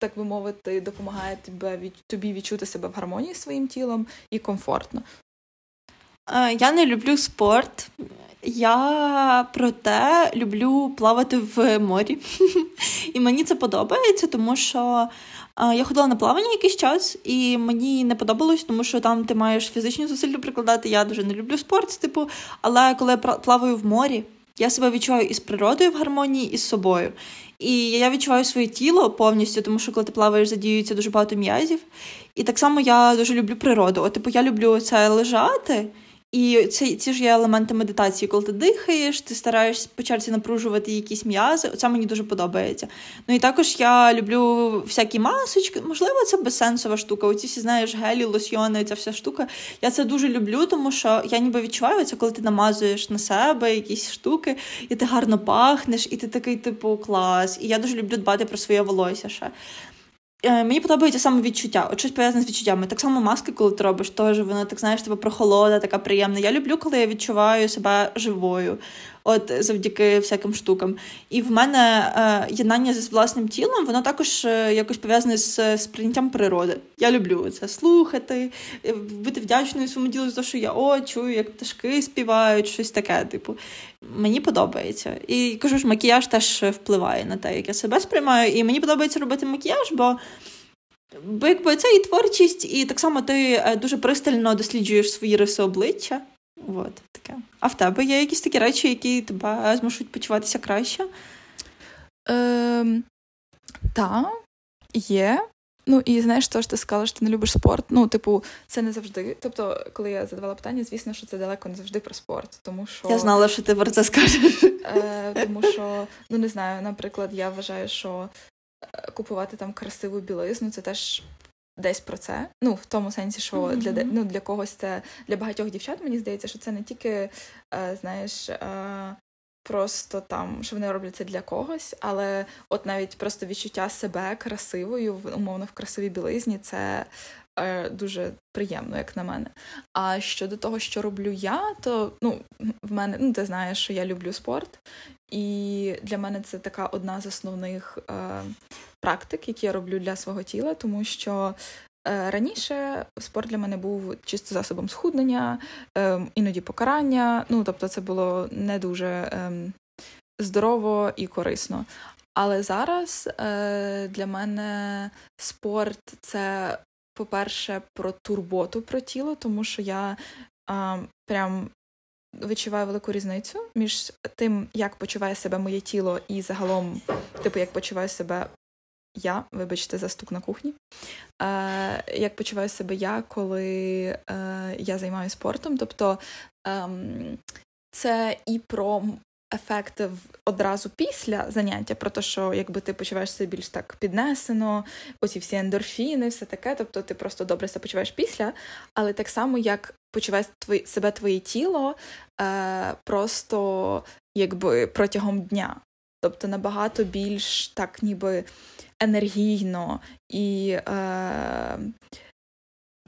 Так би мовити, допомагає тебе тобі відчути себе в гармонії з своїм тілом і комфортно. Е, я не люблю спорт. Я проте люблю плавати в морі. І мені це подобається, тому що я ходила на плавання якийсь час, і мені не подобалось, тому що там ти маєш фізичні зусилля прикладати. Я дуже не люблю спорт, типу, але коли я плаваю в морі, я себе відчуваю із природою в гармонії і з собою. І я відчуваю своє тіло повністю, тому що коли ти плаваєш, задіюється дуже багато м'язів. І так само я дуже люблю природу. От, типу, я люблю це лежати. І це ці ж є елементи медитації, коли ти дихаєш, ти стараєшся по напружувати якісь м'язи. Це мені дуже подобається. Ну і також я люблю всякі масочки. Можливо, це безсенсова штука. Оці всі знаєш, гелі, лосьйони, ця вся штука. Я це дуже люблю, тому що я ніби відчуваю це, коли ти намазуєш на себе якісь штуки, і ти гарно пахнеш, і ти такий, типу, клас. І я дуже люблю дбати про своє волосся ще. Е, мені подобається саме відчуття, от щось пов'язане з відчуттями. Так само маски, коли ти робиш, теж вона так знаєш, тебе прохолода, така приємна. Я люблю, коли я відчуваю себе живою от завдяки всяким штукам. І в мене е, єднання з власним тілом, воно також е, якось пов'язане з сприйняттям природи. Я люблю це слухати, е, бути вдячною своєму ділу за те, що я о, чую, як пташки співають, щось таке. Типу, мені подобається. І кажу ж, макіяж теж впливає на те, як я себе сприймаю. І мені подобається робити макіяж, бо. Бо якби це і творчість, і так само ти дуже пристально досліджуєш свої риси обличчя. От, таке. А в тебе є якісь такі речі, які тебе змушують почуватися краще? Ем, Так, є. Ну, і знаєш, то що ти сказала, що ти не любиш спорт. Ну, типу, це не завжди. Тобто, коли я задавала питання, звісно, що це далеко не завжди про спорт. Тому що я знала, що ти про це скажеш. Е, Тому що, ну не знаю, наприклад, я вважаю, що е, купувати там красиву білизну це теж десь про це. Ну, в тому сенсі, що mm-hmm. для ну, для когось це для багатьох дівчат, мені здається, що це не тільки, е, знаєш, е, просто там, що вони роблять це для когось, але от навіть просто відчуття себе красивою, умовно в красивій білизні, це. Е, дуже приємно, як на мене. А щодо того, що роблю я, то ну, в мене, ну, ти знаєш, що я люблю спорт, і для мене це така одна з основних е, практик, які я роблю для свого тіла, тому що е, раніше спорт для мене був чисто засобом схуднення, е, іноді покарання. Ну тобто, це було не дуже е, здорово і корисно. Але зараз для мене спорт це, по-перше, про турботу про тіло, тому що я е, прям відчуваю велику різницю між тим, як почуває себе моє тіло, і загалом, типу, як почуваю себе я, вибачте, за стук на кухні. Е, Як почуваю себе я, коли е, я займаюся спортом. Тобто е, це і про ефект одразу після заняття, про те, що якби ти почуваєш себе більш так піднесено, оці всі ендорфіни, все таке. Тобто ти просто добре себе почуваєш після, але так само, як почуває твої, себе твоє тіло е, просто якби протягом дня. Тобто набагато більш так ніби енергійно і. Е,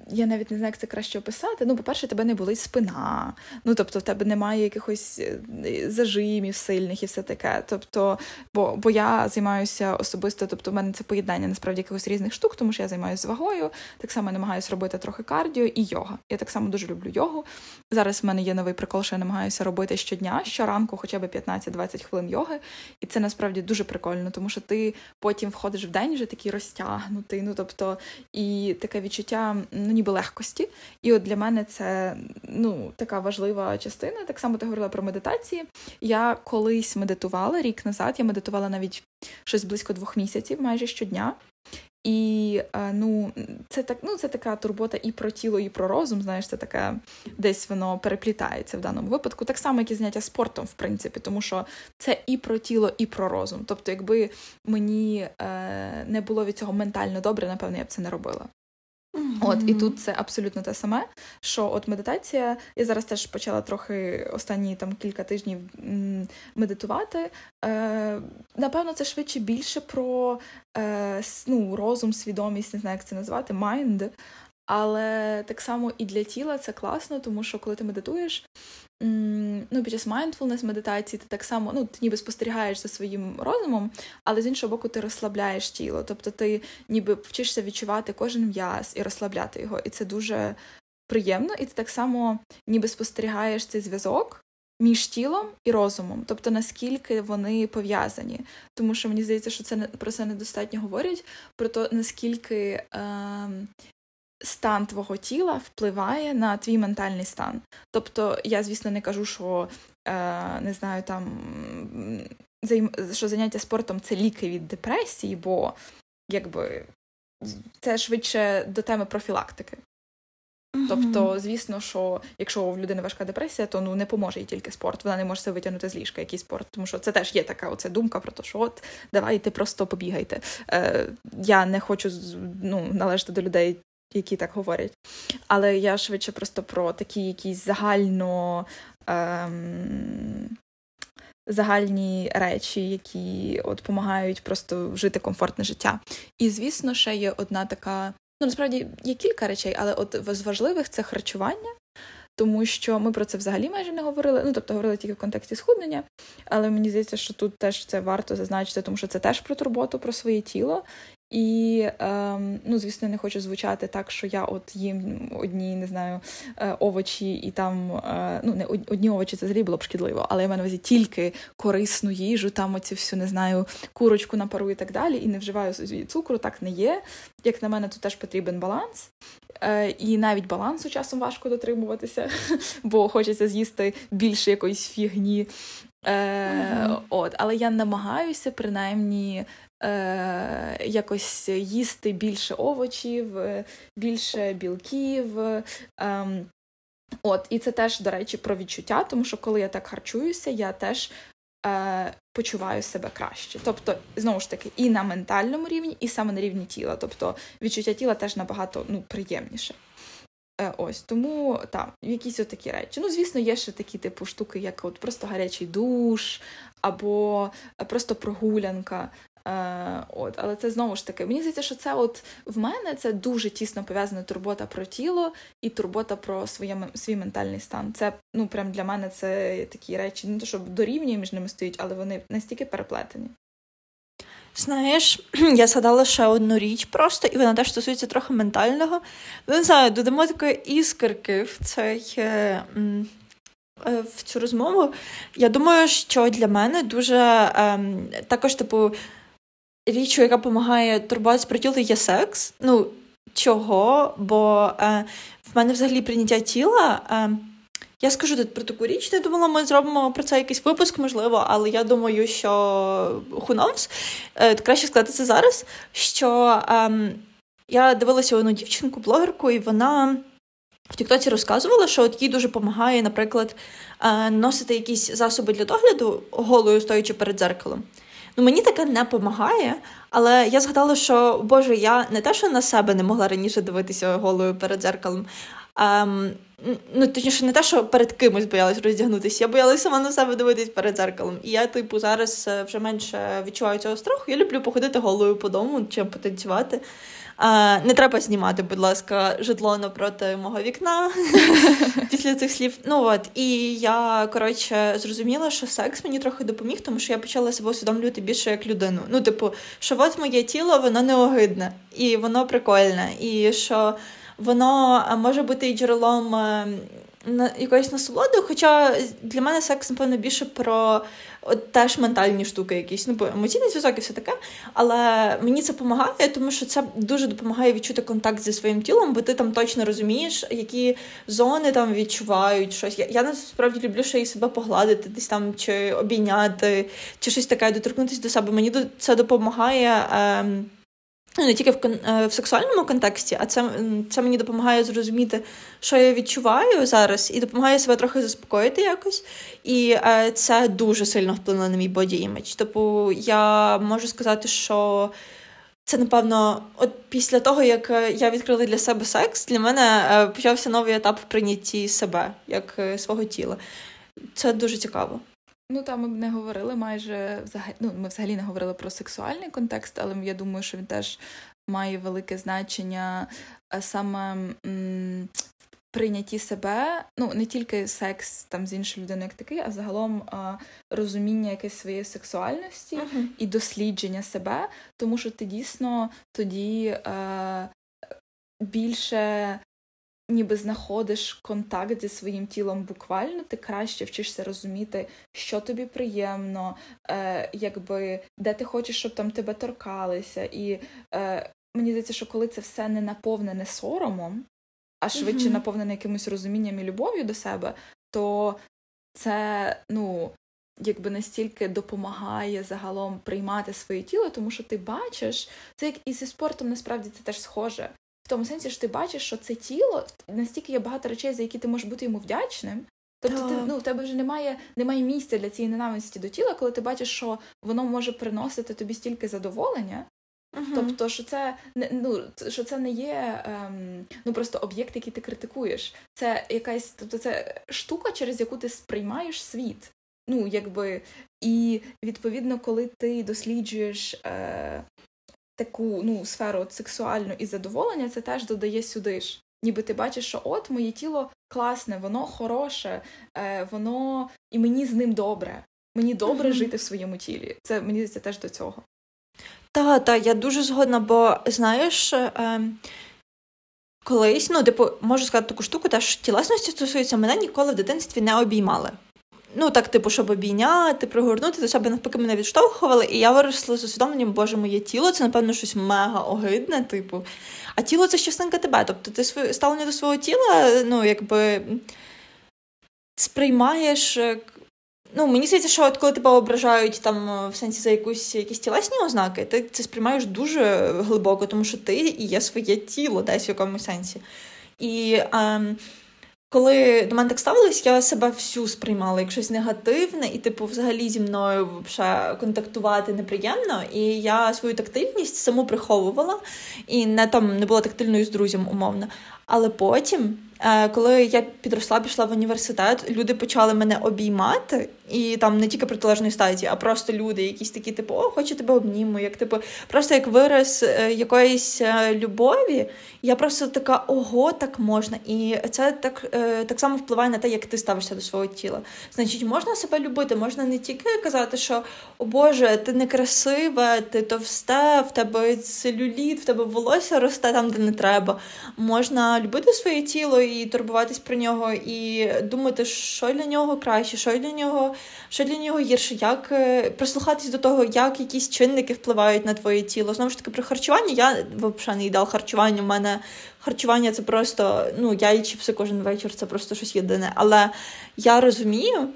я навіть не знаю, як це краще описати. Ну, по-перше, тебе не болить спина. Ну, тобто, в тебе немає якихось е, зажимів сильних і все таке. Тобто, бо бо я займаюся особисто, тобто, в мене це поєднання насправді якихось різних штук, тому що я займаюся вагою, так само намагаюся робити трохи кардіо і йога. Я так само дуже люблю йогу. Зараз в мене є новий прикол, що я намагаюся робити щодня, щоранку, хоча б 15-20 хвилин йоги. І це насправді дуже прикольно, тому що ти потім входиш в день вже такий розтягнутий. Ну тобто, і таке відчуття ну ніби легкості. І от для мене це ну, така важлива частина. Так само ти говорила про медитації. Я колись медитувала рік назад, я медитувала навіть щось близько двох місяців, майже щодня. І ну, це так, ну, це така турбота і про тіло, і про розум. Знаєш, це таке десь воно переплітається в даному випадку. Так само, як і заняття спортом, в принципі, тому що це і про тіло, і про розум. Тобто, якби мені е, не було від цього ментально добре, напевно, я б це не робила. Mm-hmm. От і тут це абсолютно те саме. Що от медитація, я зараз теж почала трохи останні там кілька тижнів медитувати. Е, Напевно, це швидше більше про е, ну, розум, свідомість, не знаю, як це назвати, mind. Але так само і для тіла це класно, тому що коли ти медитуєш, ну, під час mindfulness медитації ти так само ну, ти ніби спостерігаєш за своїм розумом, але з іншого боку, ти розслабляєш тіло. Тобто ти ніби вчишся відчувати кожен м'яз і розслабляти його. І це дуже приємно, і ти так само ніби спостерігаєш цей зв'язок. Між тілом і розумом, тобто наскільки вони пов'язані, тому що мені здається, що це не про це недостатньо говорять, про те, наскільки е, стан твого тіла впливає на твій ментальний стан. Тобто, я, звісно, не кажу, що е, не знаю, там що заняття спортом це ліки від депресії, бо якби це швидше до теми профілактики. Тобто, звісно, що якщо в людини важка депресія, то ну не поможе їй тільки спорт. Вона не може себе витягнути з ліжка, який спорт. Тому що це теж є така оця думка про те, що от давайте просто побігайте. Е, Я не хочу ну, належати до людей, які так говорять. Але я швидше просто про такі якісь загально. Ем... Загальні речі, які от допомагають просто жити комфортне життя. І, звісно, ще є одна така. Ну, насправді є кілька речей, але от з важливих це харчування, тому що ми про це взагалі майже не говорили. Ну, тобто говорили тільки в контексті схуднення, але мені здається, що тут теж це варто зазначити, тому що це теж про турботу про своє тіло. І, ем, ну, звісно, не хочу звучати так, що я от їм одні, не знаю, е, овочі і там, е, ну, не одні овочі це взагалі було б шкідливо, але я маю на увазі тільки корисну їжу, там оці всю, не знаю, курочку на пару і так далі, і не вживаю цукру, так не є. Як на мене, тут теж потрібен баланс. Е, і навіть балансу часом важко дотримуватися, бо хочеться з'їсти більше якоїсь фігні. Е, mm-hmm. От, Але я намагаюся принаймні е, якось їсти більше овочів, більше білків. Е, От, І це теж, до речі, про відчуття, тому що коли я так харчуюся, я теж е, почуваю себе краще. Тобто, знову ж таки, і на ментальному рівні, і саме на рівні тіла. Тобто відчуття тіла теж набагато ну, приємніше. Е, ось тому так, якісь отакі речі. Ну, звісно, є ще такі типу штуки, як от просто гарячий душ, або просто прогулянка. Е, от, Але це знову ж таки, мені здається, що це от в мене це дуже тісно пов'язана турбота про тіло і турбота про своє, свій ментальний стан. Це ну прям для мене це такі речі, не то щоб дорівнює між ними стоїть, але вони настільки переплетені. Знаєш, я згадала ще одну річ просто, і вона теж стосується трохи ментального. Ну, не знаю, додамо такої іскорки в цей. Е, е, в цю розмову. Я думаю, що для мене дуже е, також, типу, річчю, яка допомагає турбуватися про тіло, є секс. Ну, чого? Бо е, в мене взагалі прийняття тіла. Е, я скажу тут про таку річ, я думала, ми зробимо про це якийсь випуск, можливо, але я думаю, що who knows, е, краще сказати це зараз. Що е, я дивилася одну дівчинку, блогерку, і вона в Тіктоці розказувала, що от їй дуже допомагає, наприклад, е, носити якісь засоби для догляду голою стоячи перед дзеркалом. Ну, мені таке не допомагає, але я згадала, що Боже, я не те, що на себе не могла раніше дивитися голою перед дзеркалом. Ем, ну, точніше, не те, що перед кимось боялась роздягнутися, я боялася сама на себе дивитись перед дзеркалом. І я, типу, зараз е, вже менше відчуваю цього страху. Я люблю походити голою по дому, чим потанцювати. Не треба знімати, будь ласка, житло напроти мого вікна після цих слів. Ну от і я коротше зрозуміла, що секс мені трохи допоміг, тому що я почала себе усвідомлювати більше як людину. Ну, типу, що от моє тіло, воно неогидне і воно прикольне, і що воно може бути і джерелом якоїсь насолоди. Хоча для мене секс, напевно, більше про от теж ментальні штуки, якісь ну, емоційний зв'язок і все таке. Але мені це допомагає, тому що це дуже допомагає відчути контакт зі своїм тілом, бо ти там точно розумієш, які зони там відчувають щось. Я я насправді люблю ще і себе погладити, десь там чи обійняти, чи щось таке, доторкнутися до себе. Мені це допомагає. Е, Ну, не тільки в е, в сексуальному контексті, а це це мені допомагає зрозуміти, що я відчуваю зараз, і допомагає себе трохи заспокоїти якось. І е, це дуже сильно вплинуло на мій боді-імідж. Тобто я можу сказати, що це, напевно, от після того, як е, я відкрила для себе секс, для мене е, почався новий етап в прийнятті себе як свого тіла. Це дуже цікаво. Ну там ми б не говорили майже взагалі. Ну, ми взагалі не говорили про сексуальний контекст, але я думаю, що він теж має велике значення саме м- прийнятті себе, ну не тільки секс там з іншою людиною, як такий, а загалом а, розуміння якоїсь своєї сексуальності uh-huh. і дослідження себе, тому що ти дійсно тоді а, більше ніби знаходиш контакт зі своїм тілом буквально, ти краще вчишся розуміти, що тобі приємно, е, якби де ти хочеш, щоб там тебе торкалися. І е, мені здається, що коли це все не наповнене соромом, а швидше mm-hmm. наповнене якимось розумінням і любов'ю до себе, то це, ну. Якби настільки допомагає загалом приймати своє тіло, тому що ти бачиш, це як і зі спортом насправді це теж схоже тому сенсі, що ти бачиш, що це тіло настільки є багато речей, за які ти можеш бути йому вдячним. Тобто ти ну в тебе вже немає немає місця для цієї ненависті до тіла, коли ти бачиш, що воно може приносити тобі стільки задоволення. Uh-huh. Тобто, що це не ну що це не є ем, ну просто об'єкт, який ти критикуєш. Це якась, тобто це штука, через яку ти сприймаєш світ. Ну, якби, і відповідно, коли ти досліджуєш е, таку ну, сферу от, сексуальну і задоволення, це теж додає сюди ж. Ніби ти бачиш, що от моє тіло класне, воно хороше, е, воно і мені з ним добре. Мені добре mm-hmm. жити в своєму тілі. Це мені здається теж до цього. Так, так, я дуже згодна, бо знаєш, е, колись, ну, типу, можу сказати таку штуку, теж тілесності стосується, мене ніколи в дитинстві не обіймали. Ну, так, типу, щоб обійняти, пригорнути до себе, навпаки, мене відштовхували, і я виросла з усвідомленням, боже, моє тіло це, напевно, щось мега огидне, типу. А тіло це частинка тебе. Тобто ти ставлення до свого тіла, ну, якби сприймаєш. Ну, мені здається, що от коли тебе ображають там в сенсі за якусь якісь тілесні ознаки, ти це сприймаєш дуже глибоко, тому що ти і є своє тіло десь в якомусь сенсі. І. Ем, коли до мене так ставились, я себе всю сприймала як щось негативне, і, типу, взагалі зі мною взагалі, контактувати неприємно. І я свою тактильність саму приховувала і не там не була тактильною з друзям, умовно. Але потім, е, коли я підросла, пішла в університет, люди почали мене обіймати, і там не тільки протилежної статі, а просто люди, якісь такі, типу, о, хочу тебе обніму, як типу, просто як вираз е, якоїсь е, любові. Я просто така, ого, так можна. І це так так само впливає на те, як ти ставишся до свого тіла. Значить, можна себе любити, можна не тільки казати, що о Боже, ти некрасива, ти товсте, в тебе целюліт, в тебе волосся росте там, де не треба. Можна любити своє тіло і турбуватись про нього, і думати, що для нього краще, що для нього що для нього гірше, як е, прислухатись до того, як якісь чинники впливають на твоє тіло. Знову ж таки, про харчування я взагалі не їдав харчування. У мене харчування це просто ну, я і чіпси кожен вечір, це просто щось єдине. Але я розумію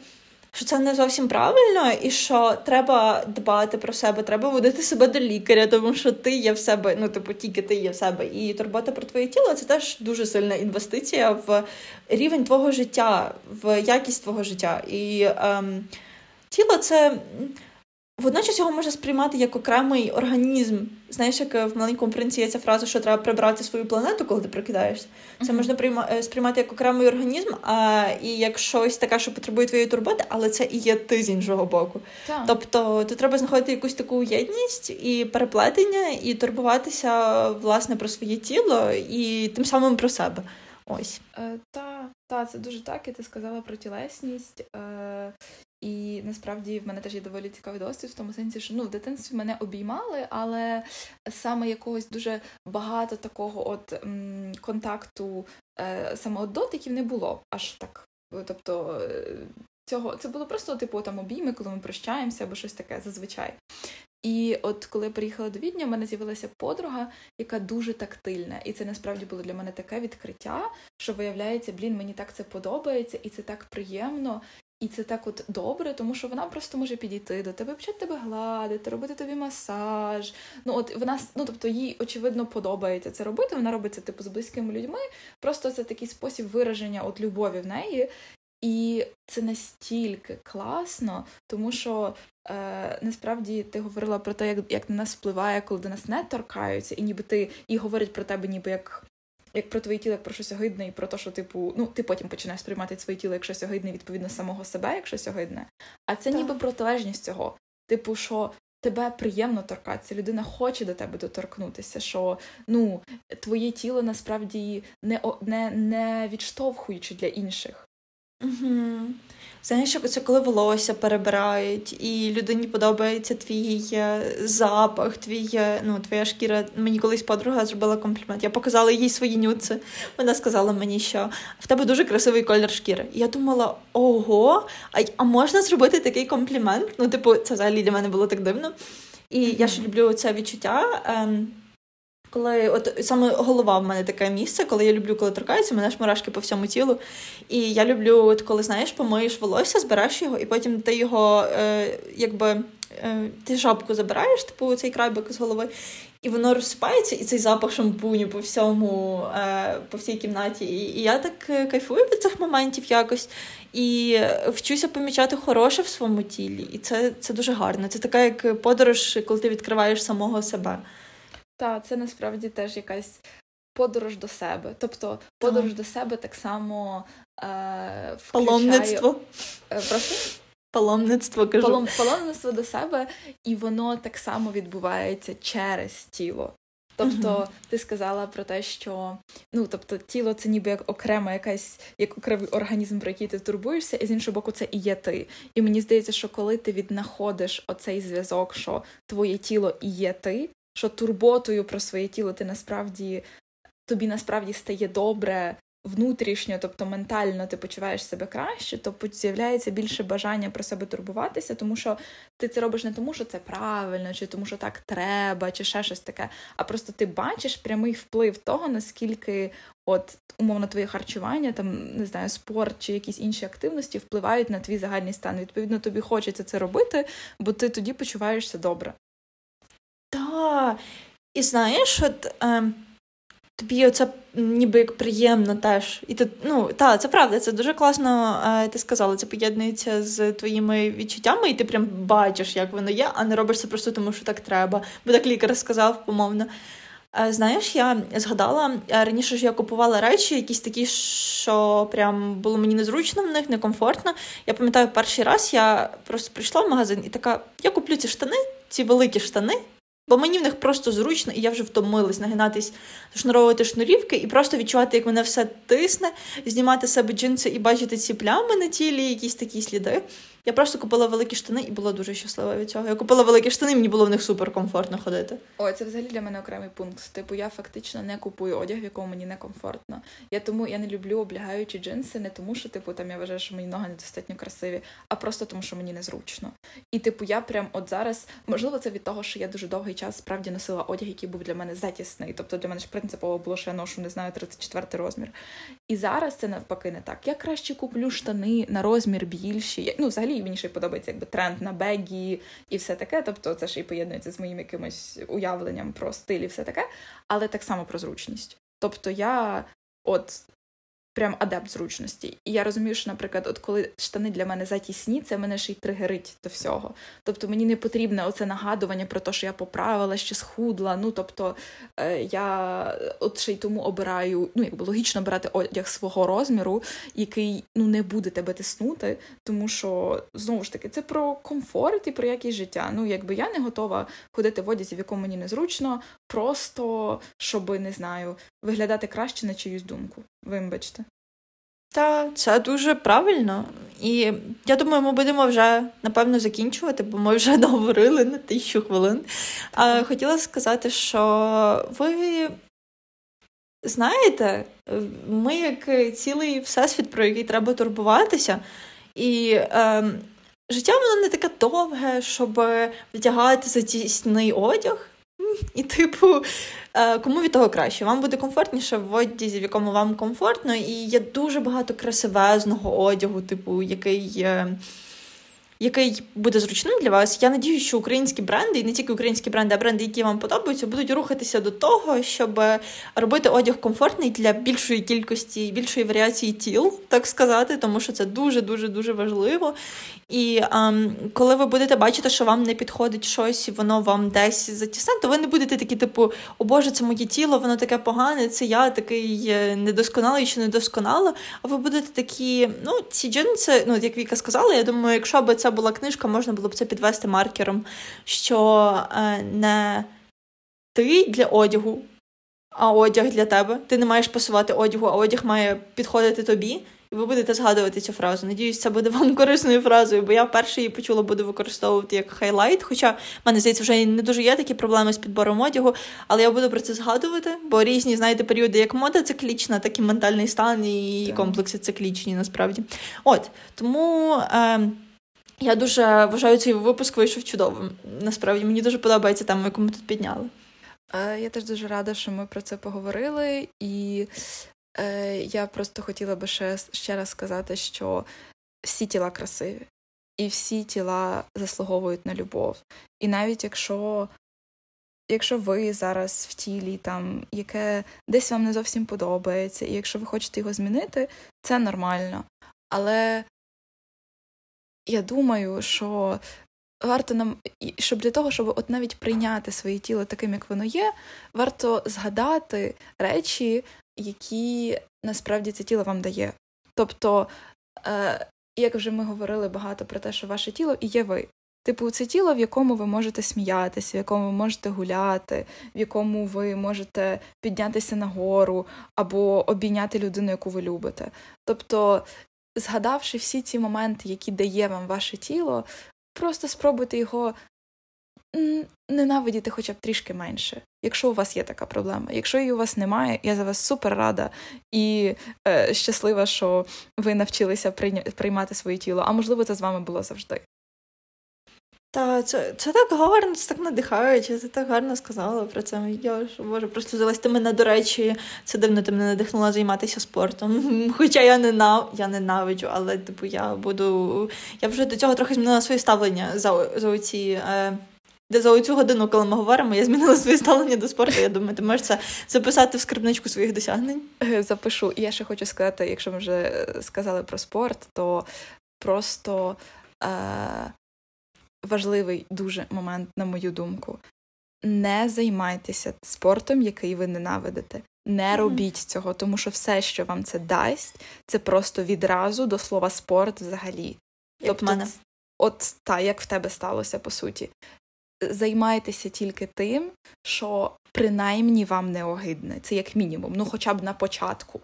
що це не зовсім правильно, і що треба дбати про себе, треба водити себе до лікаря, тому що ти є в себе, ну типу тільки ти є в себе, і турбота про твоє тіло це теж дуже сильна інвестиція в рівень твого життя, в якість твого життя. І ем, тіло це Водночас його можна сприймати як окремий організм. Знаєш, як в маленькому принці є ця фраза, що треба прибрати свою планету, коли ти прокидаєшся. Це можна прийма... Е, сприймати як окремий організм, а і як щось таке, що потребує твоєї турботи, але це і є ти з іншого боку. Так. Тобто тут треба знаходити якусь таку єдність і переплетення, і турбуватися власне про своє тіло і тим самим про себе. Ось. Е, Та, та, це дуже так, і ти сказала про тілесність. Е, і насправді в мене теж є доволі цікавий досвід в тому сенсі, що ну в дитинстві мене обіймали, але саме якогось дуже багато такого от м, контакту, е, саме от дотиків не було аж так. Тобто е, цього це було просто типу там обійми, коли ми прощаємося або щось таке зазвичай. І от коли я приїхала до Відня, в мене з'явилася подруга, яка дуже тактильна. І це насправді було для мене таке відкриття, що виявляється, блін, мені так це подобається, і це так приємно. І це так от добре, тому що вона просто може підійти до тебе, почати тебе гладити, робити тобі масаж. Ну от вона ну тобто їй очевидно подобається це робити. Вона робить це типу з близькими людьми. Просто це такий спосіб вираження от любові в неї. І це настільки класно, тому що е, насправді ти говорила про те, як як на нас впливає, коли до нас не торкаються, і ніби ти і говорять про тебе, ніби як як про твоє тіло, як про щось огидне, і про те, що типу, ну ти потім починаєш сприймати своє тіло як щось огидне, відповідно самого себе, як щось огидне. А це так. ніби протилежність цього. Типу, що тебе приємно торкатися, людина хоче до тебе доторкнутися, що ну твоє тіло насправді не не, не відштовхуючи для інших. Угу. Знаєш, це коли волосся перебирають, і людині подобається твій е, запах, твій, е, ну, твоя шкіра. Мені колись подруга зробила комплімент. Я показала їй свої нюци. Вона сказала мені, що в тебе дуже красивий колір шкіри. І я думала, ого, а а можна зробити такий комплімент? Ну, типу, це взагалі для мене було так дивно. І mm-hmm. я ж люблю це відчуття. Ем, коли от саме голова в мене таке місце, коли я люблю, коли торкається, мене ж мурашки по всьому тілу. І я люблю, от коли знаєш, помиєш волосся, збираєш його, і потім ти його е, якби е, ти жабку забираєш, типу цей крайбик з голови, і воно розсипається, і цей запах шампуню по всьому, е, по всій кімнаті. І, і я так е, кайфую від цих моментів якось. І вчуся помічати хороше в своєму тілі. І це, це дуже гарно. Це така як подорож, коли ти відкриваєш самого себе. Так, це насправді теж якась подорож до себе. Тобто подорож ага. до себе так само е, включає... Паломництво. Е, прошу? Паломництво кажу. Палом, паломництво до себе, і воно так само відбувається через тіло. Тобто, uh-huh. ти сказала про те, що ну тобто тіло це ніби як окрема якась як окремий організм, про який ти турбуєшся, і з іншого боку, це і є ти. І мені здається, що коли ти віднаходиш оцей зв'язок, що твоє тіло і є ти, що турботою про своє тіло ти насправді тобі насправді стає добре внутрішньо, тобто ментально ти почуваєш себе краще, то з'являється більше бажання про себе турбуватися, тому що ти це робиш не тому, що це правильно, чи тому, що так треба, чи ще щось таке. А просто ти бачиш прямий вплив того, наскільки от умовно твоє харчування, там не знаю, спорт чи якісь інші активності впливають на твій загальний стан. Відповідно, тобі хочеться це робити, бо ти тоді почуваєшся добре. І знаєш, от е, тобі оце ніби як приємно теж. І ти, ну, та, це правда, це дуже класно, е, ти сказала, це поєднується з твоїми відчуттями, і ти прям бачиш, як воно є, а не робиш це просто тому, що так треба. Бо так лікар сказав, помовно. Е, знаєш, я згадала, е, раніше ж я купувала речі, якісь такі, що прям було мені незручно в них, некомфортно. Я пам'ятаю, перший раз я просто прийшла в магазин і така: я куплю ці штани, ці великі штани. Бо мені в них просто зручно, і я вже втомилась нагинатись, шнуровувати шнурівки і просто відчувати, як мене все тисне, знімати себе джинси і бачити ці плями на тілі, якісь такі сліди. Я просто купила великі штани і була дуже щаслива від цього. Я купила великі штани, мені було в них суперкомфортно ходити. Ой, це взагалі для мене окремий пункт. Типу, я фактично не купую одяг, в якому мені некомфортно. Я тому я не люблю облягаючі джинси, не тому, що типу там я вважаю, що мої ноги недостатньо красиві, а просто тому, що мені незручно. І типу, я прям от зараз, можливо, це від того, що я дуже довгий час справді носила одяг, який був для мене затісний. Тобто для мене ж принципово було, що я ношу, не знаю, 34 розмір. І зараз це навпаки не так. Я краще куплю штани на розмір більші. Ну, взагалі мені ще подобається якби тренд на бегі і все таке. Тобто це ще й поєднується з моїм якимось уявленням про стиль і все таке, але так само про зручність. Тобто я от прям адепт зручності. І я розумію, що, наприклад, от коли штани для мене затісні, це мене ще й тригерить до всього. Тобто мені не потрібне оце нагадування про те, що я поправила, що схудла. Ну тобто е, я от ще й тому обираю, ну якби логічно обирати одяг свого розміру, який ну не буде тебе тиснути, тому що знову ж таки це про комфорт і про якість життя. Ну якби я не готова ходити в одязі, в якому мені незручно, просто щоб не знаю, виглядати краще на чиюсь думку. Вибачте. Та це дуже правильно. І я думаю, ми будемо вже напевно закінчувати, бо ми вже договорили на тисячу хвилин. А Хотіла сказати, що ви знаєте, ми як цілий всесвіт, про який треба турбуватися, і е, життя воно не таке довге, щоб вдягати затісний одяг. І, типу, кому від того краще? Вам буде комфортніше в одязі, в якому вам комфортно, і є дуже багато красивезного одягу, типу, який. Е, який буде зручним для вас. Я надію, що українські бренди, і не тільки українські бренди, а бренди, які вам подобаються, будуть рухатися до того, щоб робити одяг комфортний для більшої кількості, більшої варіації тіл, так сказати, тому що це дуже дуже дуже важливо. І ем, коли ви будете бачити, що вам не підходить щось, і воно вам десь затісне, то ви не будете такі, типу, о Боже, це моє тіло, воно таке погане, це я такий е, недосконалий чи недосконала. А ви будете такі, ну, ці джинси, ну, як Віка сказала, я думаю, якщо б це була книжка, можна було б це підвести маркером, що е, не ти для одягу. А одяг для тебе. Ти не маєш пасувати одягу, а одяг має підходити тобі і ви будете згадувати цю фразу. Надіюсь, це буде вам корисною фразою, бо я вперше її почула, буду використовувати як хайлайт. Хоча в мене здається, вже не дуже є такі проблеми з підбором одягу, але я буду про це згадувати, бо різні, знаєте, періоди, як мода циклічна, так і ментальний стан і так. комплекси циклічні насправді. От тому. Е, я дуже вважаю, цей випуск вийшов чудовим. Насправді мені дуже подобається тема, яку ми тут підняли. Я теж дуже рада, що ми про це поговорили, і Е, Я просто хотіла би ще, ще раз сказати, що всі тіла красиві, і всі тіла заслуговують на любов. І навіть якщо якщо ви зараз в тілі, там, яке десь вам не зовсім подобається, і якщо ви хочете його змінити, це нормально. Але я думаю, що варто нам, щоб для того, щоб от навіть прийняти своє тіло таким, як воно є, варто згадати речі, які насправді це тіло вам дає. Тобто, е, як вже ми говорили багато про те, що ваше тіло і є ви. Типу, це тіло, в якому ви можете сміятися, в якому ви можете гуляти, в якому ви можете піднятися нагору або обійняти людину, яку ви любите. Тобто, згадавши всі ці моменти, які дає вам ваше тіло, просто спробуйте його ненавидіти хоча б трішки менше, якщо у вас є така проблема. Якщо її у вас немає, я за вас супер рада і е, щаслива, що ви навчилися приймати своє тіло, а можливо, це з вами було завжди. Та це це так гарно, це так надихаюче, це так гарно сказала про це. Я ж боже, просто взялась ти мене, до речі, це дивно, ти мене надихнула займатися спортом. Хоча я ненав... я ненавиджу, але типу я буду. Я вже до цього трохи змінила своє ставлення за за оці. Е... Де за цю годину, коли ми говоримо, я змінила своє ставлення до спорту. Я думаю, ти можеш це записати в скарбничку своїх досягнень. Е, запишу. І я ще хочу сказати, якщо ми вже е, сказали про спорт, то просто е- важливий дуже момент, на мою думку. Не займайтеся спортом, який ви ненавидите. Не робіть цього, тому що все, що вам це дасть, це просто відразу до слова спорт взагалі. Як тобто, мене. от та, як в тебе сталося, по суті займайтеся тільки тим, що принаймні вам не огидне. Це як мінімум, ну хоча б на початку.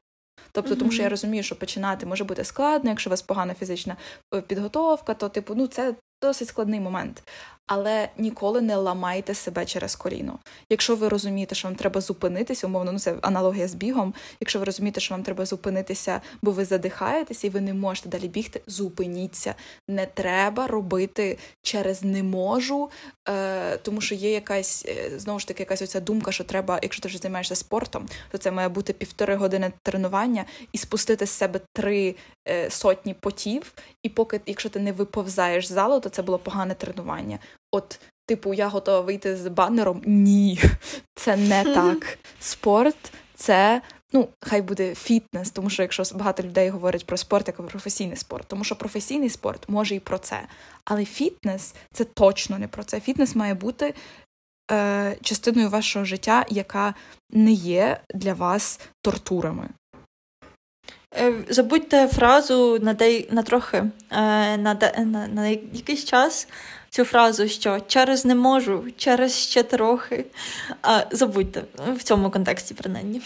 Тобто, mm-hmm. тому що я розумію, що починати може бути складно, якщо у вас погана фізична е, підготовка, то типу, ну це досить складний момент але ніколи не ламайте себе через коліно. Якщо ви розумієте, що вам треба зупинитися, умовно, ну це аналогія з бігом. Якщо ви розумієте, що вам треба зупинитися, бо ви задихаєтеся і ви не можете далі бігти, зупиніться. Не треба робити через не можу, е, тому що є якась е, знову ж таки якась оця думка, що треба, якщо ти вже займаєшся спортом, то це має бути півтори години тренування і спустити з себе три е, сотні потів. І поки, якщо ти не виповзаєш з залу, то це було погане тренування от, типу, я готова вийти з баннером. Ні, це не так. Спорт це. Ну, хай буде фітнес, тому що якщо багато людей говорять про спорт, як про професійний спорт, тому що професійний спорт може і про це. Але фітнес це точно не про це. Фітнес має бути е, частиною вашого життя, яка не є для вас тортурами. Е, забудьте фразу на дей, на трохи е, на, на, на якийсь час цю фразу, що через не можу, через ще трохи. А, Забудьте в цьому контексті, принаймні.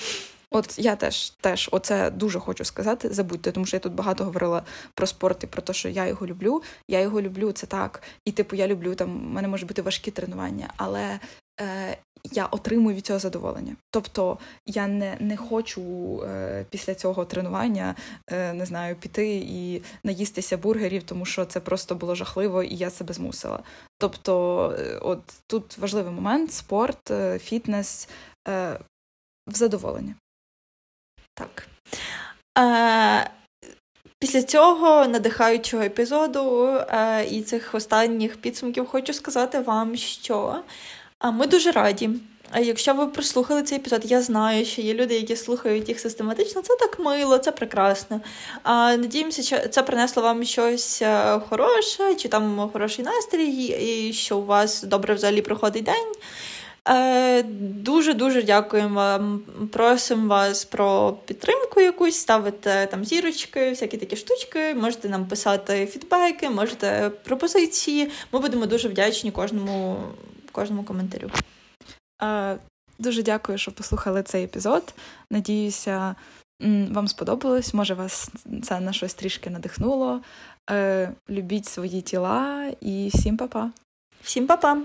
От я теж теж оце дуже хочу сказати. Забудьте, тому що я тут багато говорила про спорт і про те, що я його люблю. Я його люблю, це так. І типу я люблю там. в мене можуть бути важкі тренування, але е, я отримую від цього задоволення. Тобто я не не хочу е, після цього тренування е, не знаю, піти і наїстися бургерів, тому що це просто було жахливо, і я себе змусила. Тобто, е, от тут важливий момент: спорт, е, фітнес. е, в задоволення. Так. Е, Після цього надихаючого епізоду е, і цих останніх підсумків хочу сказати вам, що ми дуже раді. Якщо ви прослухали цей епізод, я знаю, що є люди, які слухають їх систематично. Це так мило, це прекрасно. А надіємося, що це принесло вам щось е, хороше, чи там хороший настрій, і що у вас добре взагалі проходить день. Е, дуже-дуже дякуємо вам. Просимо вас про підтримку якусь, ставити там зірочки, всякі такі штучки. Можете нам писати фідбеки, можете пропозиції. Ми будемо дуже вдячні кожному, кожному коментарю. Е, дуже дякую, що послухали цей епізод. Надіюся, вам сподобалось. Може, вас це на щось трішки надихнуло. Е, любіть свої тіла і всім па-па. Всім па-па!